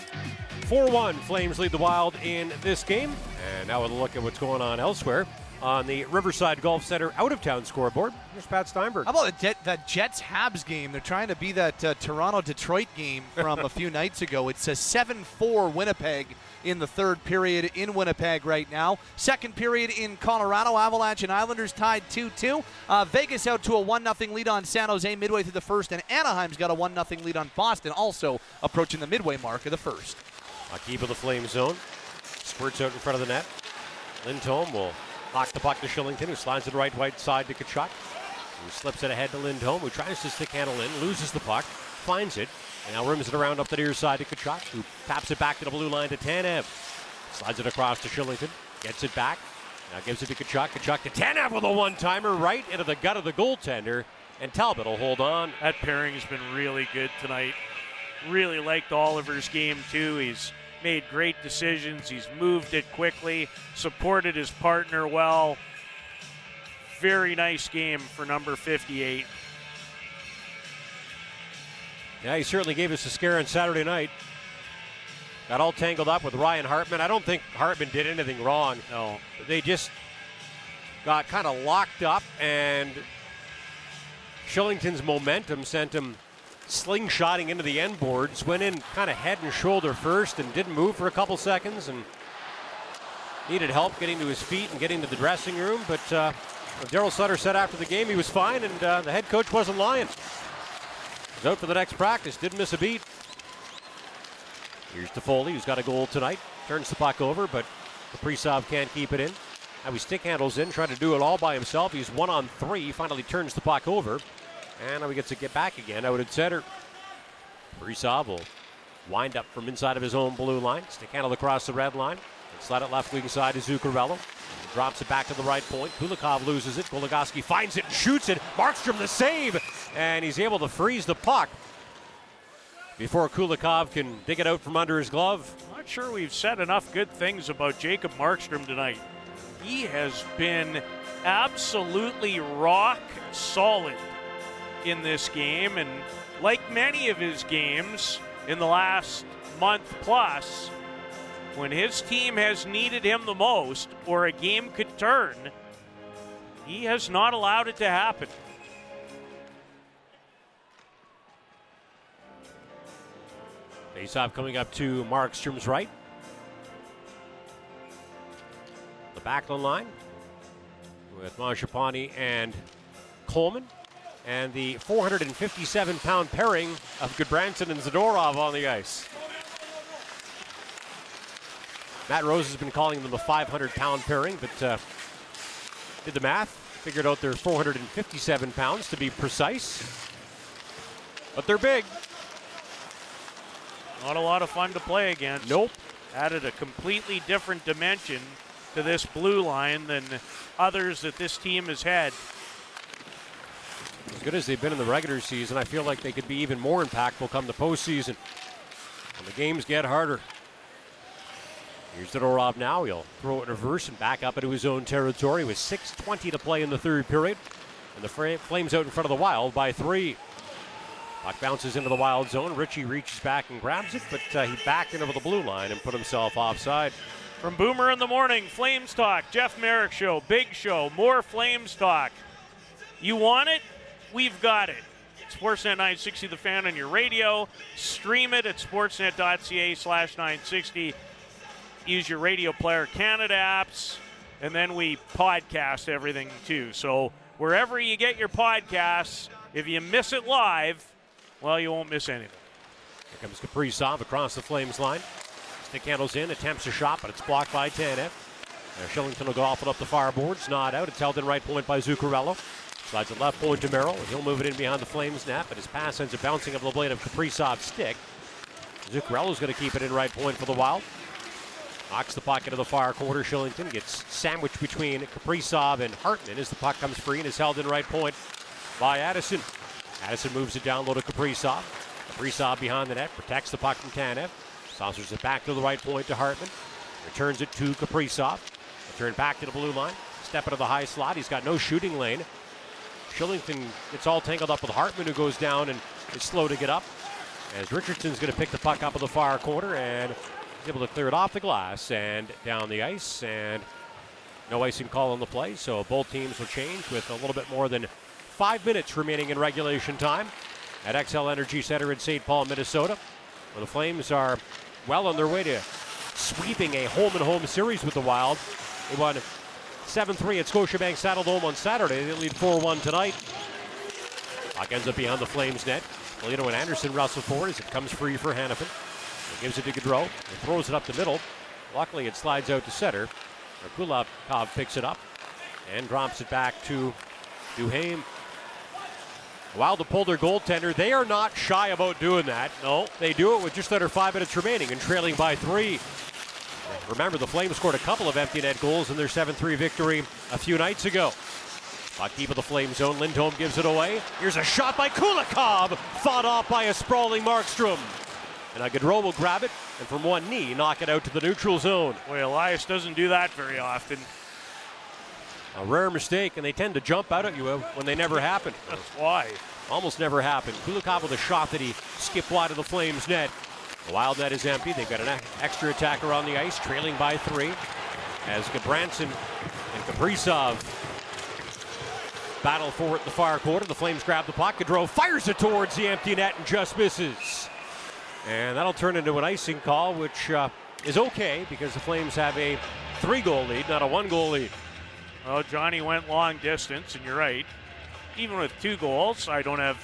4 1, Flames lead the Wild in this game. And now with a look at what's going on elsewhere on the Riverside Golf Center out of town scoreboard. Here's Pat Steinberg. How about the Jet, that Jets Habs game? They're trying to be that uh, Toronto Detroit game from a few nights ago. It's a 7 4 Winnipeg in the third period in Winnipeg right now. Second period in Colorado, Avalanche and Islanders tied 2 2. Uh, Vegas out to a 1 0 lead on San Jose midway through the first, and Anaheim's got a 1 0 lead on Boston, also approaching the midway mark of the first. Akib of the Flame zone. Squirts out in front of the net. Lindholm will knock the puck to Kylington, who slides it right right side to Tkachuk. Who slips it ahead to Lindholm, who tries to stick handle in, loses the puck, finds it, and now rims it around up the near side to Tkachuk, who taps it back to the blue line to Tanev. Slides it across to Kylington, gets it back, now gives it to Tkachuk. Tkachuk to Tanev with a one-timer right into the gut of the goaltender, and Talbot will hold on. That pairing has been really good tonight. Really liked Oliver's game too. He's made great decisions. He's moved it quickly, supported his partner well. Very nice game for number 58. Yeah, he certainly gave us a scare on Saturday night. Got all tangled up with Ryan Hartman. I don't think Hartman did anything wrong. No. They just got kind of locked up, and Kylington's momentum sent him slingshotting into the end boards. Went in kind of head and shoulder first and didn't move for a couple seconds and needed help getting to his feet and getting to the dressing room. But uh, Daryl Sutter said after the game he was fine, and uh, the head coach wasn't lying. He's out for the next practice, didn't miss a beat. Here's Toffoli, who's got a goal tonight. Turns the puck over, but Kaprizov can't keep it in. Now he stick handles in, trying to do it all by himself. He's one on three. Finally turns the puck over. And now he gets to get back again out at center. Will wind up from inside of his own blue line. Stick handle across the red line. And slide it left wing side to Zuccarello. Drops it back to the right point. Kulikov loses it. Goligoski finds it and shoots it. Markstrom the save. And he's able to freeze the puck before Kulikov can dig it out from under his glove. Not sure we've said enough good things about Jacob Markstrom tonight. He has been absolutely rock solid in this game, and like many of his games in the last month plus, when his team has needed him the most or a game could turn, he has not allowed it to happen. Faceoff coming up to Markstrom's right. The Backlund line with Mangiapane and Coleman. And the 457 pound pairing of Gudbranson and Zadorov on the ice. Matt Rose has been calling them the 500 pound pairing, but uh, did the math, figured out they're 457 pounds to be precise. But they're big. Not a lot of fun to play against. Nope. Added a completely different dimension to this blue line than others that this team has had. As good as they've been in the regular season, I feel like they could be even more impactful come the postseason. When the games get harder. Here's Zadorov now. He'll throw it in reverse and back up into his own territory with 6.20 to play in the third period. And the Flames out in front of the Wild by three. Puck bounces into the wild zone. Ritchie reaches back and grabs it, but uh, he backed into the blue line and put himself offside. From Boomer in the Morning, Flames Talk, Jeff Merrick Show, Big Show, more Flames Talk. You want it? We've got it. Sportsnet 960 The Fan on your radio. Stream it at sportsnet.ca slash 960. use your Radio Player Canada apps, and then we podcast everything too. So wherever you get your podcasts, if you miss it live, well, you won't miss anything. Here comes Kaprizov across the Flames line. Stick handles in, attempts a shot, but it's blocked by Tanev. Kylington will go off it up the far boards, not out. It's held in right point by Zuccarello. Slides it left point to Merrill. He'll move it in behind the Flames net, but his pass ends up bouncing up the blade of Kaprizov's stick. Zuccarello's going to keep it in right point for the Wild. Knocks the puck into the far corner. Kylington gets sandwiched between Kaprizov and Hartman as the puck comes free and is held in right point by Addison. Addison moves it down low to Kaprizov. Kaprizov behind the net, protects the puck from Tanev. Saucers it back to the right point to Hartman. Returns it to Kaprizov. Return back to the blue line. Step into the high slot. He's got no shooting lane. Kylington gets all tangled up with Hartman, who goes down and is slow to get up. As Richardson's going to pick the puck up in the far corner and is able to clear it off the glass and down the ice. And no icing call on the play, so both teams will change with a little bit more than five minutes remaining in regulation time at Xcel Energy Center in St. Paul, Minnesota. Where the Flames are well on their way to sweeping a home and home series with the Wild. They won 7 3 at Scotiabank Saddledome on Saturday. They lead 4 1 tonight. Puck ends up behind the Flames net. Polito and Andersson wrestle forward as it comes free for Hanifin. He gives it to Gaudreau. He throws it up the middle. Luckily, it slides out to center. Kulikov picks it up and drops it back to Duhaime. Wild to pull their goaltender. They are not shy about doing that. No, they do it with just under five minutes remaining and trailing by three. Remember, the Flames scored a couple of empty net goals in their 7 3 victory a few nights ago. Puck deep of the Flame zone. Lindholm gives it away. Here's a shot by Kulikov, fought off by a sprawling Markstrom. And Gaudreau will grab it and from one knee knock it out to the neutral zone. Boy, Elias doesn't do that very often. A rare mistake, and they tend to jump out at you uh, when they never happen. That's why. Almost never happened. Kulikov with a shot that he skipped wide of the Flames net. Wild net is empty. They've got an extra attacker on the ice, trailing by three. As Gudbranson and Kaprizov battle for it in the far quarter. The Flames grab the puck. Gaudreau fires it towards the empty net and just misses. And that'll turn into an icing call, which uh, is okay because the Flames have a three goal lead, not a one goal lead. Well, Johnny went long distance, and you're right. Even with two goals, I don't have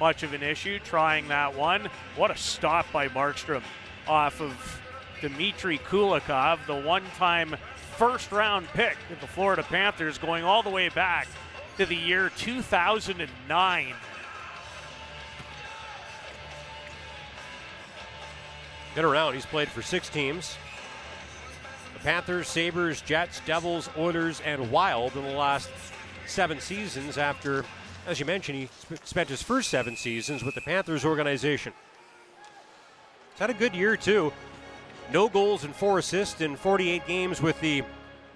much of an issue trying that one. What a stop by Markstrom off of Dmitry Kulikov, the one time first round pick of the Florida Panthers, going all the way back to the year 2009. Been around, he's played for six teams. The Panthers, Sabres, Jets, Devils, Oilers, and Wild in the last seven seasons after, as you mentioned, he sp- spent his first seven seasons with the Panthers organization. He's had a good year, too. No goals and four assists in 48 games with the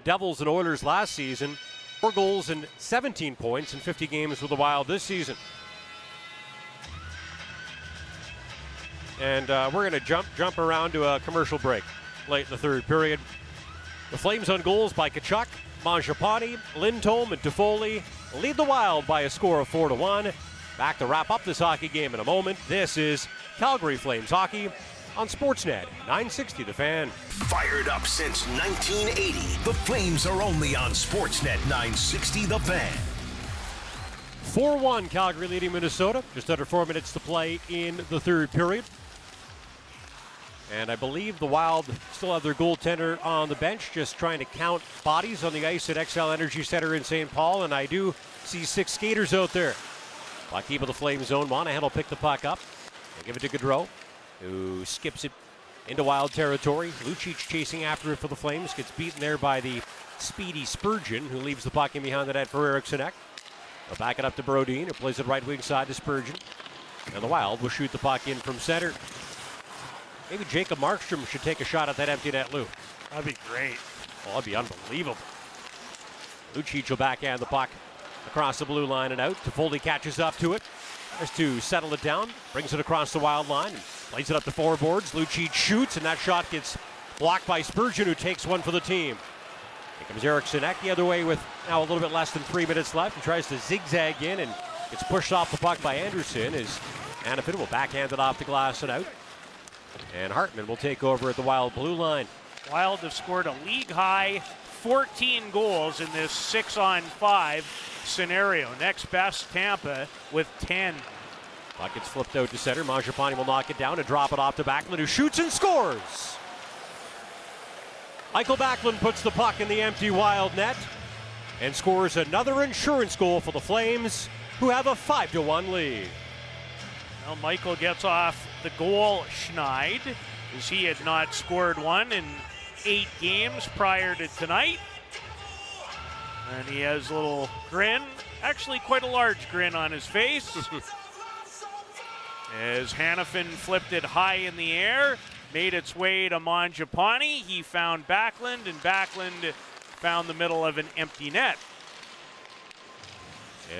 Devils and Oilers last season. Four goals and 17 points in 50 games with the Wild this season. And uh, we're going to jump jump around to a commercial break late in the third period. The Flames on goals by Tkachuk, Mangiapane, Lindholm, and Toffoli lead the Wild by a score of 4 to 1. Back to wrap up this hockey game in a moment. This is Calgary Flames hockey on Sportsnet 960 The Fan. Fired up since 1980, the Flames are only on Sportsnet 960 The Fan. 4 1 Calgary leading Minnesota. Just under four minutes to play in the third period. And I believe the Wild still have their goaltender on the bench, just trying to count bodies on the ice at Xcel Energy Center in St. Paul. And I do see six skaters out there. Puck keep of the Flame zone. Monahan will pick the puck up and give it to Gaudreau, who skips it into Wild territory. Lucic chasing after it for the Flames. Gets beaten there by the speedy Spurgeon, who leaves the puck in behind the net for Eriksson Ek. They'll back it up to Brodin, who plays it right wing side to Spurgeon. And the Wild will shoot the puck in from center. Maybe Jacob Markstrom should take a shot at that empty net, loop. That'd be great. Oh, that'd be unbelievable. Lucic will backhand the puck across the blue line and out. Toffoli catches up to it. Tries to settle it down. Brings it across the wild line. And plays it up the four boards. Lucic shoots, and that shot gets blocked by Spurgeon, who takes one for the team. Here comes Eriksson Ek the other way with now a little bit less than three minutes left. He tries to zigzag in and gets pushed off the puck by Andersson as Hanifin will backhand it off the glass and out. And Hartman will take over at the wild blue line. Wild have scored a league high 14 goals in this six on five scenario. Next best, Tampa with 10. Puck gets flipped out to center. Mangiapane will knock it down and drop it off to Backlund, who shoots and scores. Mikael Backlund puts the puck in the empty Wild net and scores another insurance goal for the Flames, who have a 5 to 1 lead. Well, Michael gets off the goal schneid, as he had not scored one in eight games prior to tonight. And he has a little grin, actually quite a large grin on his face. as Hanifin flipped it high in the air, made its way to Mangiapane. He found Backlund, and Backlund found the middle of an empty net.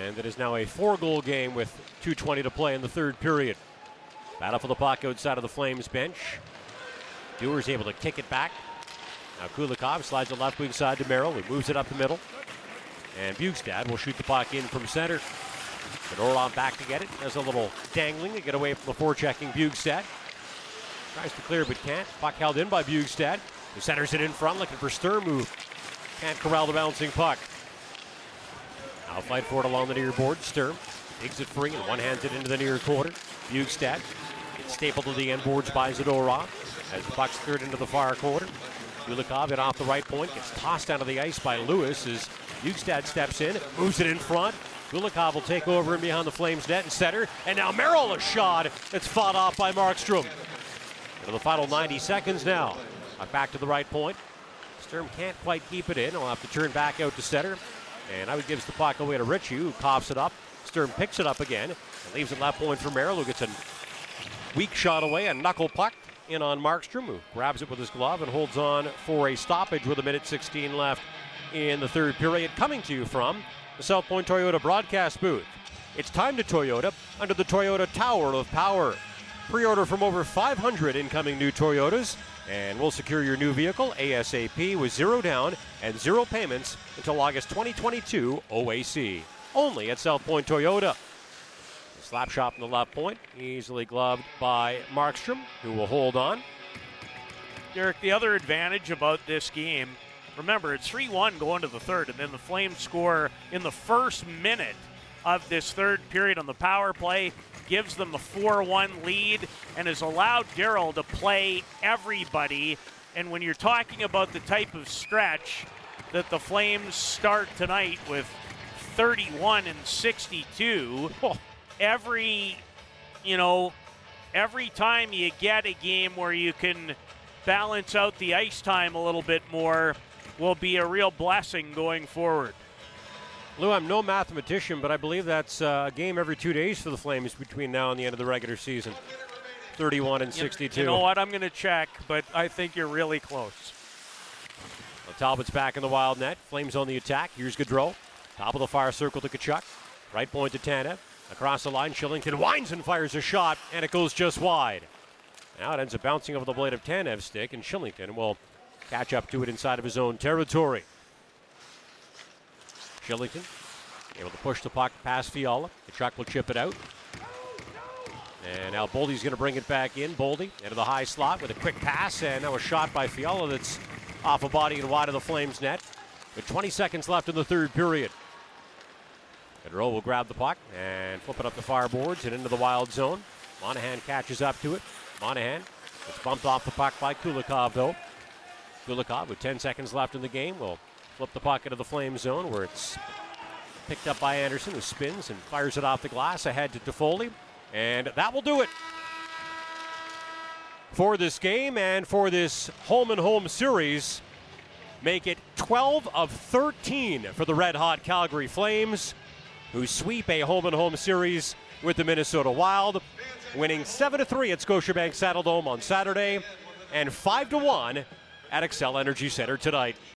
And it is now a four goal game with 2.20 to play in the third period. Battle for the puck outside of the Flames bench. Dewar's able to kick it back. Now Kulikov slides the left wing side to Merrill. He moves it up the middle. And Bjugstad will shoot the puck in from center. Fedorov back to get it. There's a little dangling to get away from the forechecking Bjugstad. Tries to clear but can't. Puck held in by Bjugstad. Who centers it in front looking for Sturm who can't corral the bouncing puck. Now fight for it along the near board. Sturm digs it free and one hands it into the near quarter. Bjugstad gets stapled to the end boards by Zadorov as the puck's cleared into the far quarter. Kulikov in off the right point, gets tossed out of the ice by Lewis as Bjugstad steps in, moves it in front. Kulikov will take over and behind the Flames net and center. And now Merrill a shot. It's fought off by Markstrom. Into the final 90 seconds now. Uh, back to the right point. Sturm can't quite keep it in. He'll have to turn back out to center. And I would give the puck away to Ritchie, who coughs it up. Sturm picks it up again and leaves it left point for Merrill, who gets a weak shot away, a knuckle puck in on Markstrom, who grabs it with his glove and holds on for a stoppage with a minute 16 left in the third period. Coming to you from the South Point Toyota broadcast booth. It's time to Toyota under the Toyota Tower of Power. Pre order from over 500 incoming new Toyotas, and we'll secure your new vehicle ASAP with zero down and zero payments until August 2022 OAC. Only at South Point Toyota. Slap shot from the left point, easily gloved by Markstrom, who will hold on. Derek, the other advantage about this game, remember, it's 3 1 going to the third, and then the Flames score in the first minute of this third period on the power play, gives them the 4 1 lead, and has allowed Daryl to play everybody. And when you're talking about the type of stretch that the Flames start tonight with 31 and 62, every, you know, every time you get a game where you can balance out the ice time a little bit more will be a real blessing going forward. Lou, I'm no mathematician, but I believe that's uh, a game every two days for the Flames between now and the end of the regular season. 31 and 62. You know what? I'm going to check, but I think you're really close. Well, Talbot's back in the wild net. Flames on the attack. Here's Gaudreau. Top of the fire circle to Tkachuk. Right point to Tanev. Across the line, Kylington winds and fires a shot, and it goes just wide. Now it ends up bouncing over the blade of Tanev's stick, and Kylington will catch up to it inside of his own territory. Kylington able to push the puck past Fiala. Tkachuk will chip it out. And now Boldy's going to bring it back in. Boldy into the high slot with a quick pass, and now a shot by Fiala that's off a body and wide of the Flames net. With 20 seconds left in the third period. Gaudreau will grab the puck and flip it up the far boards and into the wild zone. Monahan catches up to it. Monahan gets bumped off the puck by Kulikov, though. Kulikov, with 10 seconds left in the game, will flip the puck into the flame zone where it's picked up by Andersson, who spins and fires it off the glass ahead to Toffoli. And that will do it for this game and for this home and home series. Make it 12 of 13 for the red hot Calgary Flames, who sweep a home and home series with the Minnesota Wild, winning 7 3 at Scotiabank Saddledome on Saturday and 5 1 at Xcel Energy Center tonight.